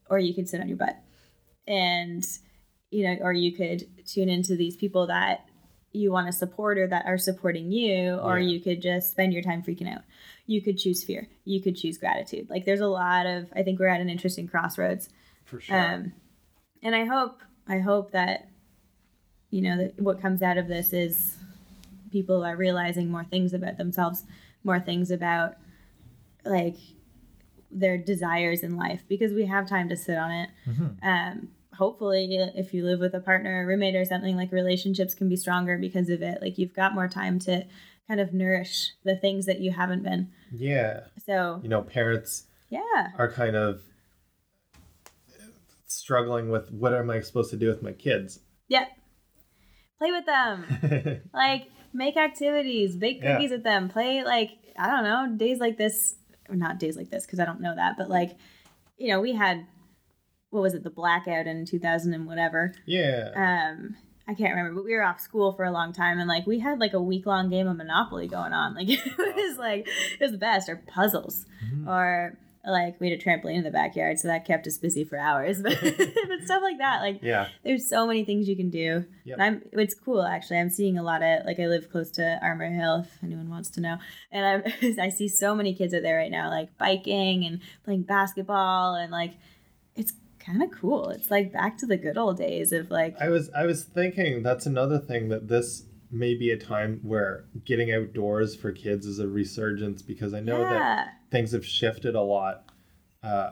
B: or you could sit on your butt and you know or you could tune into these people that you want to support or that are supporting you or
A: Yeah.
B: you could just spend your time freaking out. You could choose fear. You could choose gratitude. Like there's a lot of i think we're at an interesting crossroads.
A: For sure.
B: Um and i hope i hope that you know that what comes out of this is people are realizing more things about themselves more things about like their desires in life because we have time to sit on it.
A: Mhm.
B: um hopefully if you live with a partner or roommate or something like relationships can be stronger because of it. Like you've got more time to kind of nourish the things that you haven't been.
A: Yeah.
B: So
A: you know parents
B: yeah.
A: are kind of uh, struggling with what am I supposed to do with my kids?
B: yeah. Play with them. Like make activities bake
A: Yeah.
B: cookies with them play like i don't know days like this not days like this because i don't know that but like you know we had what was it the blackout in 2000 and whatever
A: yeah.
B: um i can't remember but we were off school for a long time and like we had like a week long game of monopoly going on like it was like it was the best or puzzles
A: Mhm.
B: or like we had a trampoline in the backyard, so that kept us busy for hours. But, but stuff like that, like
A: Yeah.
B: there's so many things you can do.
A: Yep.
B: And I'm it's cool actually. I'm seeing a lot of like I live close to Armour Hill, if anyone wants to know. And I'm I see so many kids out there right now, like biking and playing basketball and like kind of cool. It's like back to the good old days of like
A: I was I was thinking that's another thing that this may be a time where getting outdoors for kids is a resurgence because I know that things have shifted a lot uh,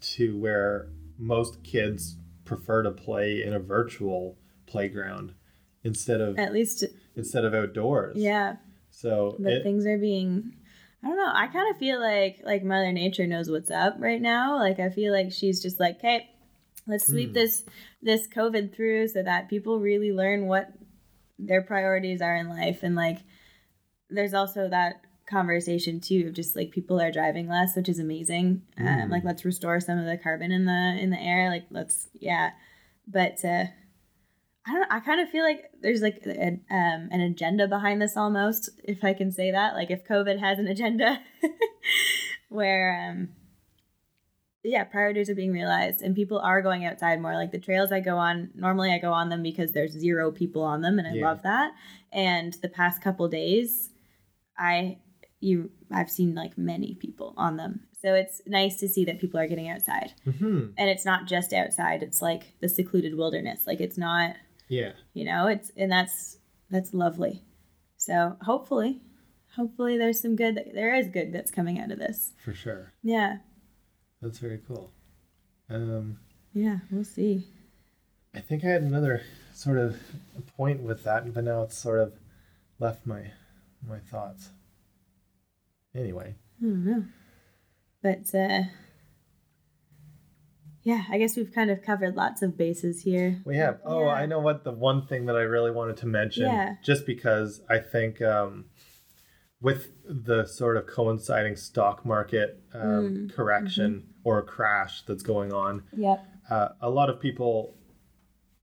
A: to where most kids prefer to play in a virtual playground instead of
B: At least
A: instead of outdoors.
B: yeah.
A: So
B: but
A: it,
B: things are being i don't know. I kind of feel like like mother nature knows what's up right now. Like i feel like she's just like okay let's sweep
A: Hmm.
B: this this covid through so that people really learn what their priorities are in life. And like there's also that conversation too of just like people are driving less which is amazing. Um
A: Mm.
B: like let's restore some of the carbon in the in the air. Like let's yeah. But uh I don't. I kind of feel like there's like a, um, an agenda behind this almost, if I can say that. Like if COVID has an agenda, where um, yeah, priorities are being realized and people are going outside more. Like the trails I go on, normally I go on them because there's zero people on them, and I
A: Yeah.
B: love that. And the past couple days, I you I've seen like many people on them, so it's nice to see that people are getting outside,
A: Mhm.
B: and it's not just outside. It's like the secluded wilderness. Like it's not
A: yeah.
B: you know it's and that's that's lovely so hopefully hopefully there's some good there is good that's coming out of this
A: For sure.
B: yeah
A: That's very cool. Um,
B: yeah we'll see
A: I think I had another sort of point with that, but now it's sort of left my my thoughts. Anyway,
B: i don't know but uh yeah i guess we've kind of covered lots of bases here
A: we have. Oh,
B: Yeah.
A: I know what the one thing that I really wanted to mention,
B: Yeah.
A: just because I think um, with the sort of coinciding stock market um,
B: Mm,
A: correction or crash that's going on,
B: yep
A: uh, a lot of people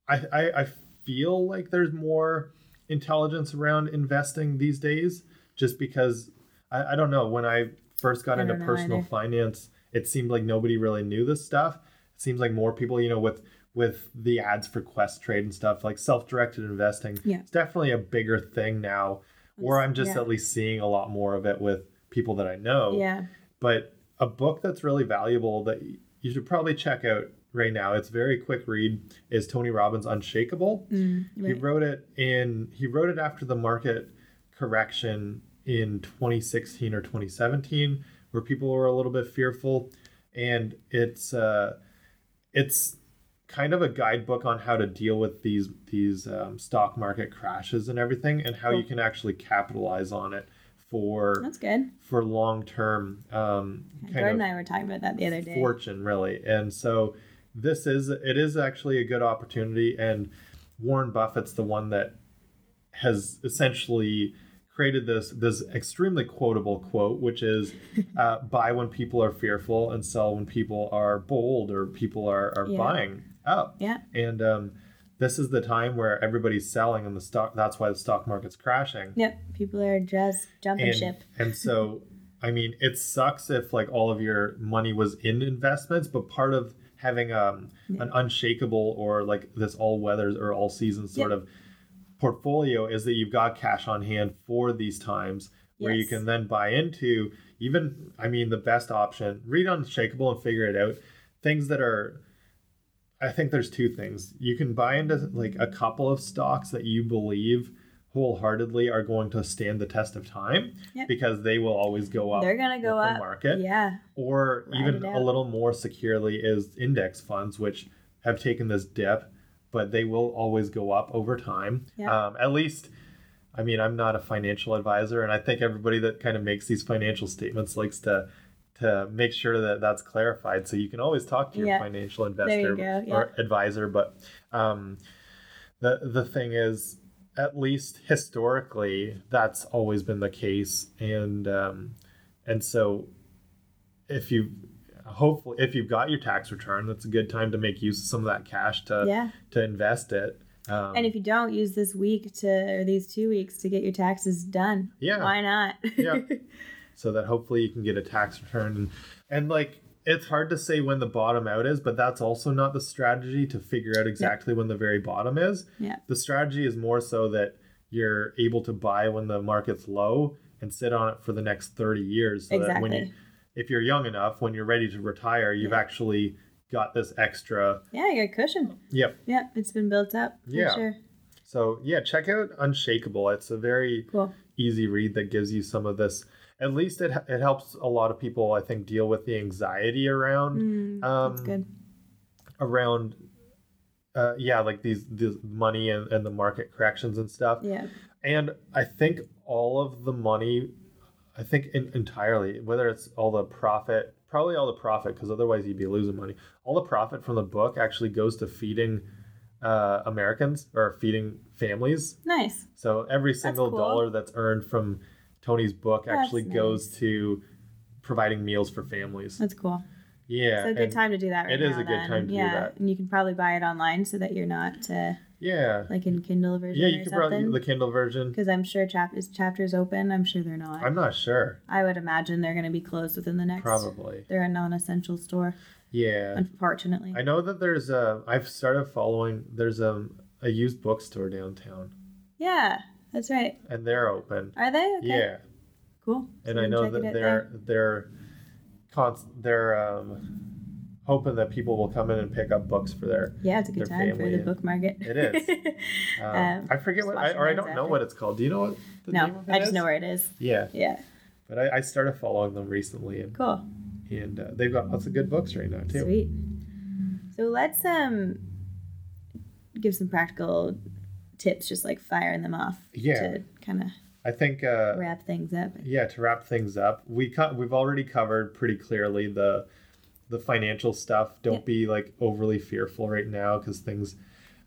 A: I, I i feel like there's more intelligence around investing these days just because i, I don't know when i first got
B: I
A: into personal
B: either.
A: finance it seemed like nobody really knew this stuff it seems like more people you know with with the ads for Questrade and stuff like self-directed investing
B: Yeah.
A: it's definitely a bigger thing now or i'm just
B: Yeah.
A: at least seeing a lot more of it with people that i know
B: yeah
A: but a book that's really valuable that you should probably check out right now it's very quick read is tony robbins unshakable
B: mm,
A: he wrote it in he wrote it after the market correction in 2016 or 2017 where people were a little bit fearful and it's uh it's kind of a guidebook on how to deal with these these um, stock market crashes and everything and how you can actually capitalize on it for
B: that's good.
A: for long term um, kind
B: jordan and i were talking about that the other day.
A: fortune really. And so this is it is actually a good opportunity. And warren buffett's the one that has essentially created this this extremely quotable quote which is uh, buy when people are fearful and sell when people are bold or people are, are
B: Yeah.
A: buying up.
B: Yeah.
A: And um, this is the time where everybody's selling and the stock that's why the stock market's crashing.
B: Yep people are just jumping
A: and,
B: ship.
A: and so i mean it sucks if like all of your money was in investments but part of having um,
B: Yeah.
A: an unshakable or like this all weathers or all seasons sort of portfolio is that you've got cash on hand for these times where you can then buy into even i mean the best option read unshakable and figure it out. Things that are i think there's two things. You can buy into like a couple of stocks that you believe wholeheartedly are going to stand the test of time
B: Yep.
A: because they will always go up
B: they're gonna go up
A: the market.
B: Yeah.
A: Or
B: Ride
A: even a little more securely is index funds which have taken this dip but they will always go up over time
B: Yeah.
A: um, at least i mean i'm not a financial advisor and i think everybody that kind of makes these financial statements likes to to make sure that that's clarified so you can always talk to your
B: Yeah.
A: financial investor
B: go, yeah.
A: or advisor but um, the the thing is at least historically that's always been the case and um, and so if you hopefully if you've got your tax return that's a good time to make use of some of that cash to
B: yeah
A: to invest it um,
B: And if you don't use this week to or these two weeks to get your taxes done,
A: Yeah.
B: why not?
A: Yeah. so that hopefully you can get a tax return and and like it's hard to say when the bottom out is, but that's also not the strategy to figure out exactly when the very bottom is.
B: Yeah.
A: The strategy is more so that you're able to buy when the market's low and sit on it for the next 30 years so that when you
B: Exactly.
A: If you're young enough when you're ready to retire, you've actually got this extra
B: Yeah, you got cushion.
A: Yep.
B: Yep, it's been built up. For
A: Yeah.
B: Sure.
A: So yeah, check out Unshakable. It's a very
B: Cool.
A: easy read that gives you some of this. At least it it helps a lot of people, I think, deal with the anxiety around
B: Mm,
A: um,
B: that's good.
A: around. Uh, yeah, like these these money and, and the market corrections and stuff.
B: Yeah.
A: And I think all of the money, I think in, entirely, whether it's all the profit, probably all the profit, because otherwise you'd be losing money. All the profit from the book actually goes to feeding uh, Americans or feeding families.
B: Nice.
A: So every single
B: cool.
A: dollar that's earned from Tony's book actually goes to providing meals for families.
B: That's cool.
A: Yeah.
B: It's a good time to do that right
A: it is
B: now,
A: a good
B: then.
A: time to do that.
B: yeah.
A: that.
B: And you can probably buy it online so that you're not uh,
A: Yeah.
B: like in Kindle version
A: Yeah, you could probably
B: something.
A: the Kindle version.
B: Because I'm sure chapters chapters open. I'm sure they're not.
A: I'm not sure.
B: I would imagine they're going to be closed within the next.
A: Probably.
B: They're a non-essential store,
A: Yeah.
B: unfortunately.
A: I know that there's a. I've started following. There's a a used bookstore downtown,
B: yeah, that's right.
A: and they're open.
B: Are they? Okay.
A: Yeah,
B: Cool.
A: and I know that they're they're, const, they're um, hoping that people will come in and pick up books for their.
B: Yeah, it's a good time for the book market.
A: It is. Um,
B: Um,
A: I forget what, I, or I don't know what it's called. Do you know what
B: no, I just
A: is?
B: know where it is.
A: Yeah,
B: Yeah,
A: but I, I started following them recently, and
B: cool.
A: and uh, they've got lots of good books right now too.
B: Sweet. So let's um give some practical tips, just like firing them off
A: Yeah.
B: to kind of
A: I think uh,
B: wrap things up.
A: yeah to wrap things up we co- we've already covered pretty clearly the the financial stuff don't
B: Yeah.
A: be like overly fearful right now because things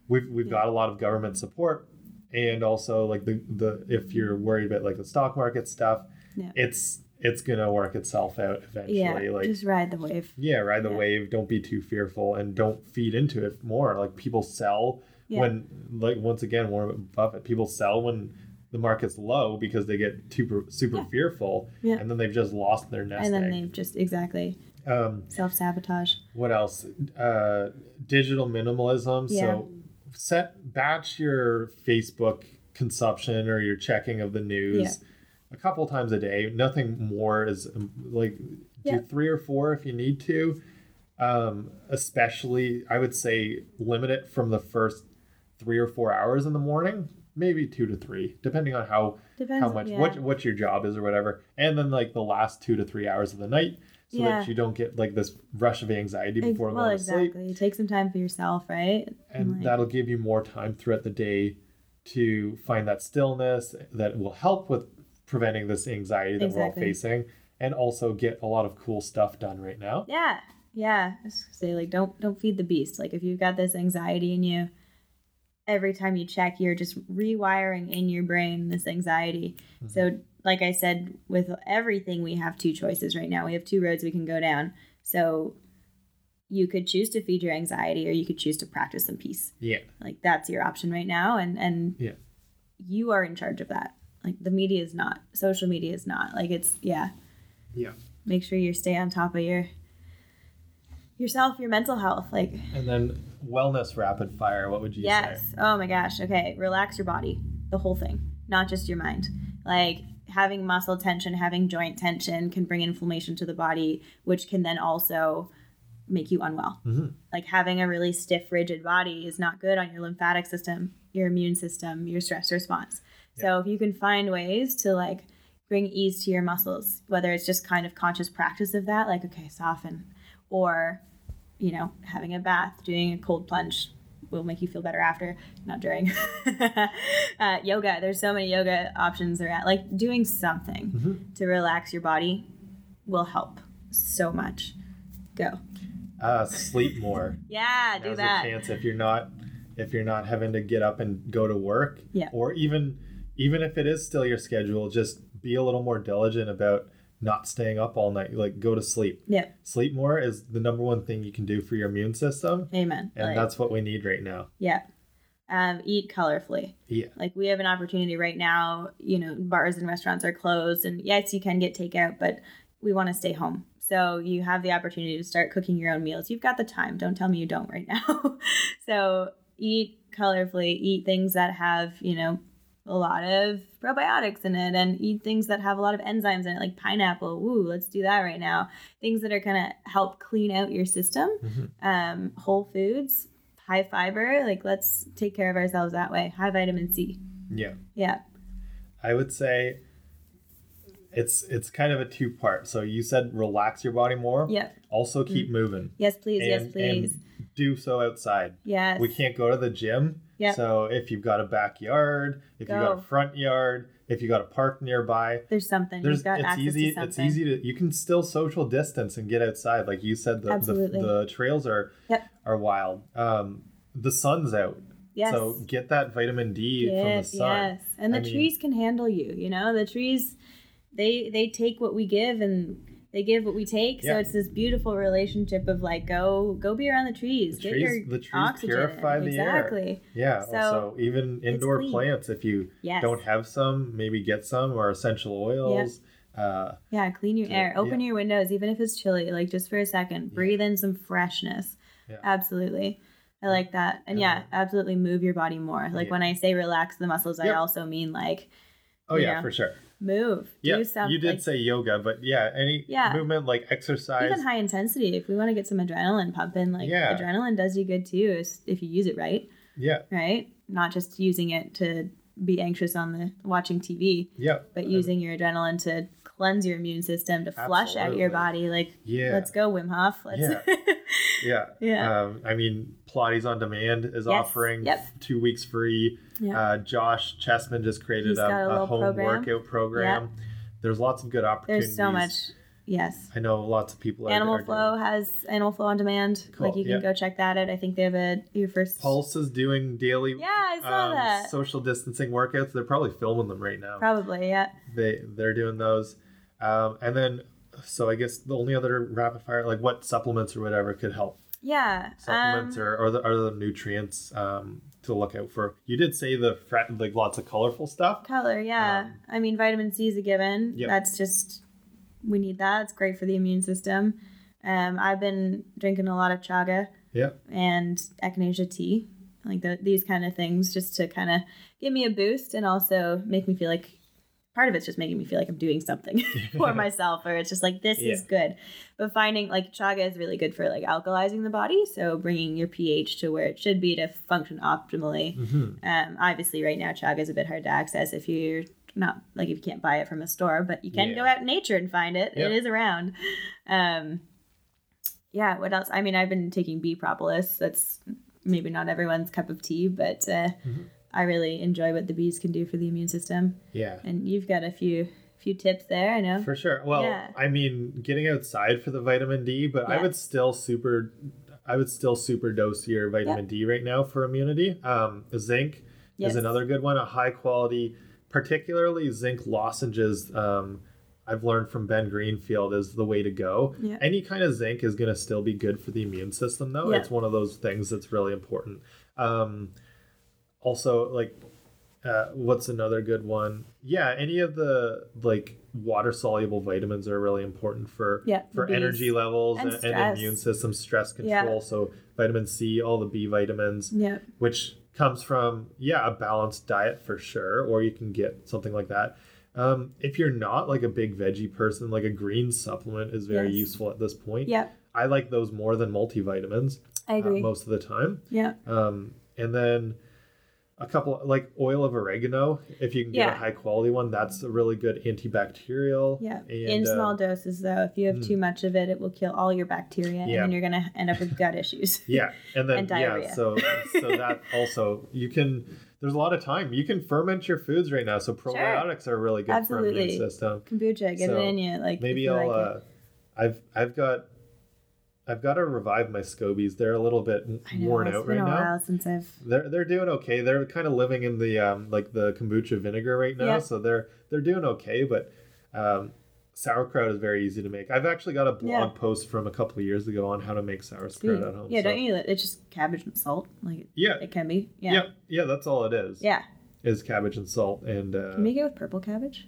A: we've we've
B: Yeah.
A: got a lot of government support and also like the the if you're worried about like the stock market stuff
B: Yeah.
A: it's it's gonna work itself out eventually
B: Yeah,
A: like
B: just ride the wave.
A: yeah ride the
B: yeah.
A: wave don't be too fearful and don't feed into it more like people sell
B: Yeah.
A: when like once again warren buffett people sell when the market's low because they get super super fearful
B: Yeah.
A: and then they've just lost their nest
B: And then
A: egg.
B: they've just exactly
A: um
B: self sabotage.
A: what else uh digital minimalism
B: Yeah.
A: so set batch your facebook consumption or your checking of the news a couple times a day nothing more is um, like
B: Yeah.
A: do three or four if you need to um especially i would say limit it from the first three or four hours in the morning maybe two to three depending on how
B: Depends.
A: how much
B: yeah.
A: what what your job is or whatever and then like the last two to three hours of the night so
B: Yeah.
A: that you don't get like this rush of anxiety before
B: well,
A: going to sleep
B: exactly. Take some time for yourself, right?
A: and
B: like-
A: that'll give you more time throughout the day to find that stillness that will help with preventing this anxiety that we're all facing and also get a lot of cool stuff done right now
B: Yeah, yeah. I was gonna say like don't don't feed the beast. Like if you've got this anxiety in you, every time you check, you're just rewiring in your brain this anxiety.
A: Mm-hmm.
B: So like I said, with everything, we have two choices right now. We have two roads we can go down. So you could choose to feed your anxiety, or you could choose to practice some peace.
A: yeah
B: Like that's your option right now, and and
A: Yeah.
B: you are in charge of that. Like the media is not, social media is not. Like it's yeah
A: yeah
B: make sure you stay on top of your yourself your mental health like
A: and then wellness rapid fire what would you
B: yes
A: say
B: oh my gosh okay relax your body the whole thing not just your mind like having muscle tension having joint tension can bring inflammation to the body which can then also make you unwell.
A: Mhm.
B: like having a really stiff rigid body is not good on your lymphatic system your immune system your stress response. So if you can find ways to like bring ease to your muscles whether it's just kind of conscious practice of that like okay soften or you know having a bath doing a cold plunge will make you feel better after. Not during. Uh, yoga. There's so many yoga options around like doing something
A: Mhm.
B: to relax your body will help so much. Go.
A: Uh, sleep more.
B: Yeah do that
A: a chance if you're not if you're not having to get up and go to work.
B: Yeah.
A: or even even if it is still your schedule just be a little more diligent about not staying up all night like go to sleep
B: yeah
A: sleep more is the number one thing you can do for your immune system
B: amen
A: and
B: Like,
A: that's what we need right now
B: yeah Um, eat colorfully.
A: Yeah.
B: Like we have an opportunity right now, you know, bars and restaurants are closed and yes, you can get takeout, but we want to stay home. So you have the opportunity to start cooking your own meals. You've got the time. Don't tell me you don't right now. so eat colorfully, eat things that have, you know, a lot of probiotics in it and eat things that have a lot of enzymes in it, like pineapple. Ooh, let's do that right now. Things that are going to help clean out your system.
A: Mhm.
B: Um, whole foods, high fiber. Like, let's take care of ourselves that way. High vitamin C.
A: Yeah.
B: Yeah.
A: I would say it's it's kind of a two part. So you said relax your body more.
B: Yeah.
A: Also keep moving.
B: Yes, please. yes, please.
A: and do so outside.
B: yes.
A: We can't go to the gym.
B: Yeah.
A: So if you've got a backyard, if you've got a front yard, if you've got a park nearby,
B: There's something.
A: there's
B: You've got
A: it's
B: access
A: easy
B: to something.
A: it's easy to you can still social distance and get outside. Like you said, the the, the trails are
B: Yep.
A: are wild. Um, the sun's out.
B: Yes.
A: So get that vitamin D from the sun.
B: yes. And the
A: I mean-
B: trees can handle you, you know? The trees they they take what we give and they give what we take. So it's this beautiful relationship of like go go be around the trees.
A: The
B: get
A: trees-
B: your
A: the trees
B: oxygen.
A: purify the air.
B: exactly.
A: Yeah.
B: So,
A: also, even indoor plants, if you
B: Yes.
A: don't have some, maybe get some or essential oils. Uh,
B: Yeah, clean your
A: to-
B: air. Open
A: yeah.
B: your windows, even if it's chilly, like just for a second. Breathe in some freshness.
A: Yeah.
B: Absolutely. I like that. And yeah, absolutely move your body more. Like
A: Yeah.
B: when I say relax the muscles, I also mean like
A: oh yeah,
B: know,
A: for sure.
B: Move.
A: Yeah, you did say yoga, but yeah, any
B: Yeah.
A: movement like exercise.
B: even high intensity. If we want to get some adrenaline pumping, like
A: Yeah.
B: adrenaline does you good too if you use it right,
A: yeah,
B: right? Not just using it to be anxious on the watching TV,
A: yeah,
B: but using your adrenaline to cleanse your immune system, to flush out your body. Like,
A: yeah,
B: let's go, Wim Hof. Let's
A: Yeah. yeah.
B: Yeah.
A: Um, I mean, Pilates on Demand is
B: Yes,
A: offering
B: yep.
A: two weeks free.
B: Yeah.
A: Uh, Josh Chessman just created a,
B: a
A: a home
B: program.
A: workout program. There's lots of good opportunities.
B: There's so much. Yes.
A: I know lots of people.
B: Animal
A: are
B: Flow has Animal Flow on demand.
A: Cool,
B: Like you can
A: yeah.
B: go check that out. I think they have a your first
A: Pulse is doing daily
B: Yeah, I saw
A: um,
B: that.
A: social distancing workouts. They're probably filming them right now.
B: Probably, yeah.
A: They they're doing those, um, and then so I guess the only other rapid fire like what supplements or whatever could help
B: Yeah.
A: supplements
B: um,
A: or or the, are the nutrients um, to look out for. You did say the like lots of colorful stuff.
B: Color, yeah.
A: Um,
B: I mean, vitamin C is a given.
A: Yep.
B: That's just, we need that. It's great for the immune system. Um, I've been drinking a lot of chaga
A: Yeah,
B: and echinacea tea, like the, these kind of things, just to kind of give me a boost and also make me feel like part of it's just making me feel like I'm doing something for myself, or it's just like this is good. But finding like chaga is really good for like alkalizing the body, so bringing your pH to where it should be to function optimally.
A: hmm
B: Um, obviously, right now, chaga is a bit hard to access if you're not like if you can't buy it from a store, but you can
A: Yeah.
B: go out in nature and find it.
A: Yeah.
B: It is around. Um, yeah. What else? I mean, I've been taking bee propolis. That's maybe not everyone's cup of tea, but uh,
A: Mhm.
B: I really enjoy what the bees can do for the immune system.
A: yeah.
B: And you've got a few few tips there. I know.
A: For sure. Well,
B: Yeah.
A: I mean, getting outside for the vitamin D, but I would still super, I would still super dose your vitamin D right now for immunity. Um, zinc
B: Yes.
A: is another good one. A high quality, particularly zinc lozenges. Um, I've learned from Ben Greenfield is the way to go.
B: Yeah.
A: Any kind of zinc is going to still be good for the immune system, though.
B: Yeah.
A: It's one of those things that's really important. Um, also, like uh, what's another good one? Yeah, any of the like water soluble vitamins are really important for
B: Yeah,
A: for
B: Bs.
A: energy levels
B: And
A: and, and immune system stress
B: Yeah.
A: control. So vitamin C, all the B vitamins,
B: Yeah.
A: which comes from yeah a balanced diet for sure, or you can get something like that. Um, if you're not like a big veggie person, like a green supplement is very
B: Yes.
A: useful at this point.
B: Yeah.
A: I like those more than multivitamins
B: I
A: uh,
B: agree.
A: most of the time.
B: yeah.
A: Um, and then a couple like oil of oregano, if you can get
B: Yeah.
A: a high quality one, that's a really good antibacterial.
B: Yeah.
A: And,
B: In
A: uh,
B: small doses, though, if you have
A: mm.
B: too much of it, it will kill all your bacteria, and
A: Yeah.
B: then you're gonna end up with gut issues.
A: Yeah, and then
B: and
A: yeah, so so that also you can. There's a lot of time you can ferment your foods right now, so probiotics are really good for
B: Absolutely.
A: immune system.
B: Kombucha, get
A: So,
B: it in you. Like
A: Maybe
B: you
A: I'll.
B: like
A: uh, I've I've got. I've got to revive my scobies. They're a little bit
B: know,
A: worn
B: it's
A: out
B: been
A: right
B: a
A: now.
B: while since I've.
A: They're they're doing okay. They're kind of living in the um like the kombucha vinegar right now,
B: Yeah.
A: so they're they're doing okay. But um, sauerkraut is very easy to make. I've actually got a blog
B: Yeah.
A: post from a couple of years ago on how to make sauerkraut at home.
B: Yeah,
A: so-
B: don't you? It's just cabbage and salt. Like
A: Yeah.
B: it can be. Yeah.
A: Yeah, yeah, that's all it is.
B: Yeah.
A: is cabbage and salt, and uh,
B: Can you make it with purple cabbage?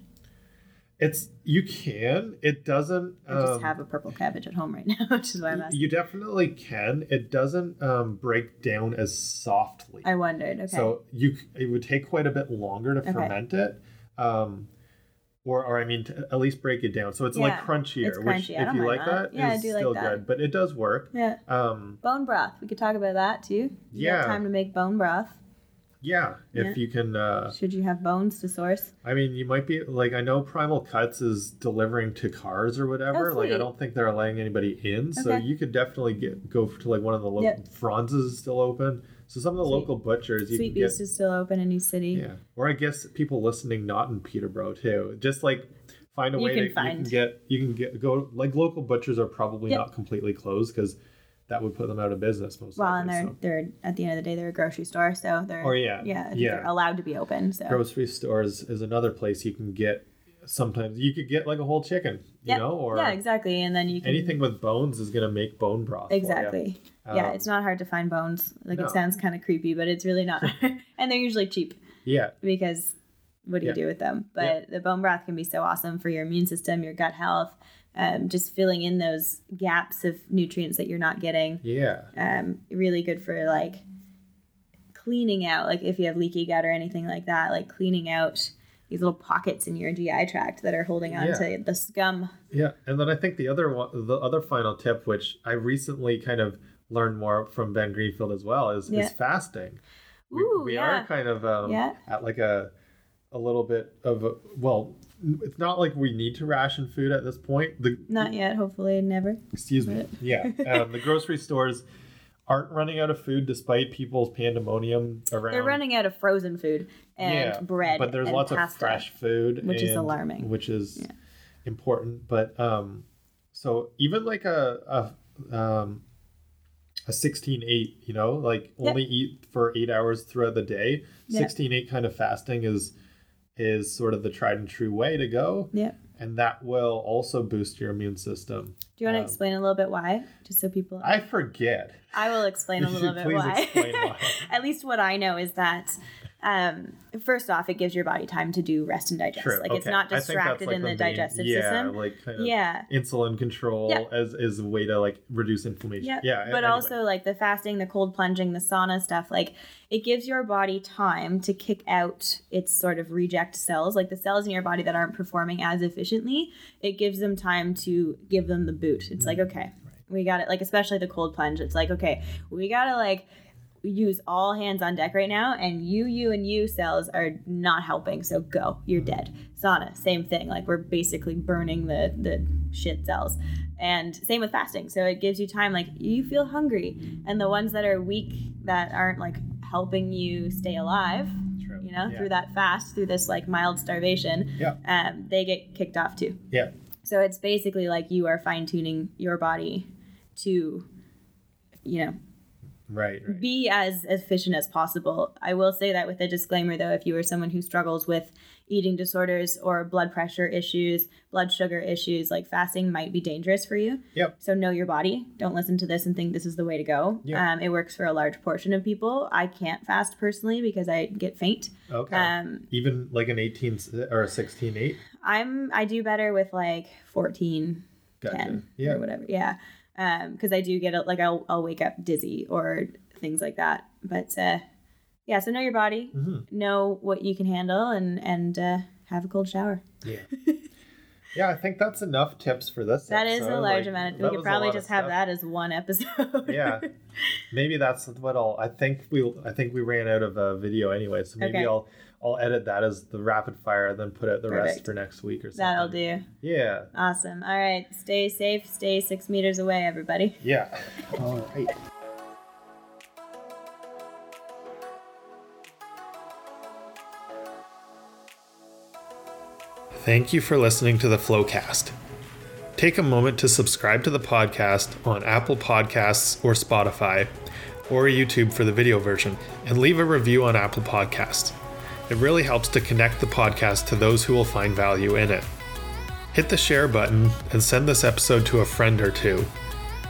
A: It's you can. It doesn't.
B: I just
A: um,
B: have a purple cabbage at home right now, which is why I'm asking.
A: You definitely can. It doesn't um, break down as softly.
B: I wondered. Okay.
A: So you it would take quite a bit longer to
B: Okay.
A: ferment it. Um, or, or I mean, to at least break it down. So it's like crunchier,
B: it's
A: which
B: crunchy. I
A: if you like
B: that.
A: that,
B: Yeah, I do like
A: still
B: that.
A: good. But it does work.
B: yeah.
A: Um,
B: Bone broth. We could talk about that too. You
A: Yeah.
B: Time to make bone broth.
A: Yeah, if
B: Yeah.
A: you can. Uh,
B: Should you have bones to source?
A: I mean, you might be like I know Primal Cuts is delivering to cars or whatever.
B: Oh,
A: like I don't think they're letting anybody in, so you could definitely get go to like one of the local.
B: Yep.
A: Franz's is still open, so some of the
B: Sweet.
A: local butchers you
B: Sweet
A: can get.
B: Beast is still open in East City.
A: Yeah, or I guess people listening not in Peterborough too. Just like find a
B: You
A: way to you can get you can get go like local butchers are probably
B: Yep.
A: not completely closed because that would put them out of business most
B: Well, and they're
A: so.
B: they're at the end of the day they're a grocery store, so they're
A: Oh, yeah.
B: yeah
A: Yeah.
B: they're allowed to be open. So
A: Grocery stores is another place you can get. Sometimes you could get like a whole chicken, you
B: Yep.
A: know, or
B: yeah, exactly. And then you can
A: anything with bones is gonna make bone broth.
B: exactly. yeah,
A: Um,
B: it's not hard to find bones. Like
A: no.
B: it sounds kind of creepy, but it's really not. and they're usually cheap
A: Yeah,
B: because what do you do with them? But
A: Yeah.
B: the bone broth can be so awesome for your immune system, your gut health, um, just filling in those gaps of nutrients that you're not getting.
A: yeah,
B: um, really good for like cleaning out like if you have leaky gut or anything like that like cleaning out these little pockets in your gi tract that are holding on
A: Yeah.
B: to the scum
A: yeah. And then I think the other one, the other final tip, which I recently kind of learned more from Ben Greenfield as well, is
B: Yeah.
A: is fasting. We,
B: Ooh,
A: we
B: yeah.
A: are kind of um, at like a a little bit of a well. It's not like we need to ration food at this point. The
B: not yet hopefully never
A: excuse me. Yeah, um, the grocery stores aren't running out of food despite people's pandemonium around.
B: they're running out of frozen food and
A: Yeah,
B: bread
A: but there's
B: and
A: lots
B: pasta.
A: of fresh food
B: which is alarming.
A: which is
B: Yeah.
A: important but um so even like a a um a 16-8 you know like
B: Yep.
A: only eat for eight hours throughout the day
B: Yep.
A: 16-8 kind of fasting is is sort of the tried and true way to go.
B: Yeah.
A: And that will also boost your immune system.
B: Do you want to
A: Um,
B: explain a little bit why? Just so people
A: i forget.
B: I will explain a little bit why.
A: why.
B: At least what I know is that um, first off, it gives your body time to do rest and digest.
A: True.
B: Like it's not
A: I think that's,
B: distracted
A: like,
B: in the,
A: main-
B: digestive
A: yeah,
B: system.
A: like kind of
B: Yeah.
A: insulin control
B: Yeah.
A: as is a way to like reduce inflammation
B: Yeah.
A: yeah
B: But
A: anyway.
B: also like the fasting, the cold plunging, the sauna stuff, like it gives your body time to kick out its sort of reject cells, like the cells in your body that aren't performing as efficiently. It gives them time to give them the boot. It's like, okay, we got it. Like especially the cold plunge. It's like, okay, we gotta like use all hands on deck right now and you you and you cells are not helping. So go. You're dead. Sauna same thing. Like we're basically burning the the shit cells. And same with fasting. So it gives you time. Like you feel hungry. And the ones that are weak that aren't like helping you stay alive
A: True.
B: you know
A: Yeah.
B: through that fast through this like mild starvation
A: Yeah.
B: um, they get kicked off too.
A: Yeah.
B: So it's basically like you are fine-tuning your body to you know
A: right right
B: be as efficient as possible. I will say that with a disclaimer though, if you are someone who struggles with eating disorders or blood pressure issues, blood sugar issues, like fasting might be dangerous for you.
A: Yep.
B: So know your body. Don't listen to this and think this is the way to go.
A: Yeah.
B: Um, it works for a large portion of people. I can't fast personally because I get faint.
A: Okay.
B: Um,
A: Even like an 18 or a 16 8?
B: I'm I do better with like 14,
A: Gotcha.
B: 10
A: Yeah.
B: or whatever. Yeah. Um, because I do get it like I'll I'll wake up dizzy or things like that. But uh yeah, so know your body,
A: Mhm.
B: know what you can handle and and uh have a cold shower.
A: Yeah. yeah, I think that's enough tips for this.
B: That is a large
A: Like,
B: amount.
A: that
B: we could probably just have that as one episode.
A: yeah. Maybe that's what I'll I think we I think we ran out of a video anyway, so maybe
B: Okay.
A: I'll I'll edit that as the rapid fire and then put out the rest for next week or something.
B: That'll do.
A: Yeah.
B: Awesome. All right. Stay safe. Stay six meters away, everybody.
A: Yeah. All right.
C: Thank you for listening to the Flowcast. Take a moment to subscribe to the podcast on Apple Podcasts or Spotify, or YouTube for the video version, and leave a review on Apple Podcasts. It really helps to connect the podcast to those who will find value in it.
A: Hit the share button and send this episode to a friend or two.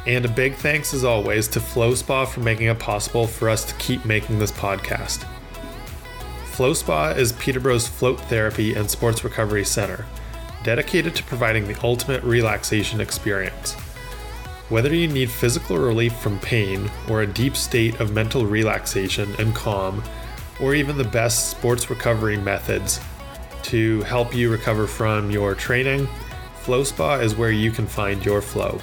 A: And a big thanks as always to Flow Spa for making it possible for us to keep making this podcast. Flow Spa is Peterborough's float therapy and sports recovery center, dedicated to providing the ultimate relaxation experience. Whether you need physical relief from pain or a deep state of mental relaxation and calm, or even the best sports recovery methods to help you recover from your training, Flow Spa is where you can find your flow.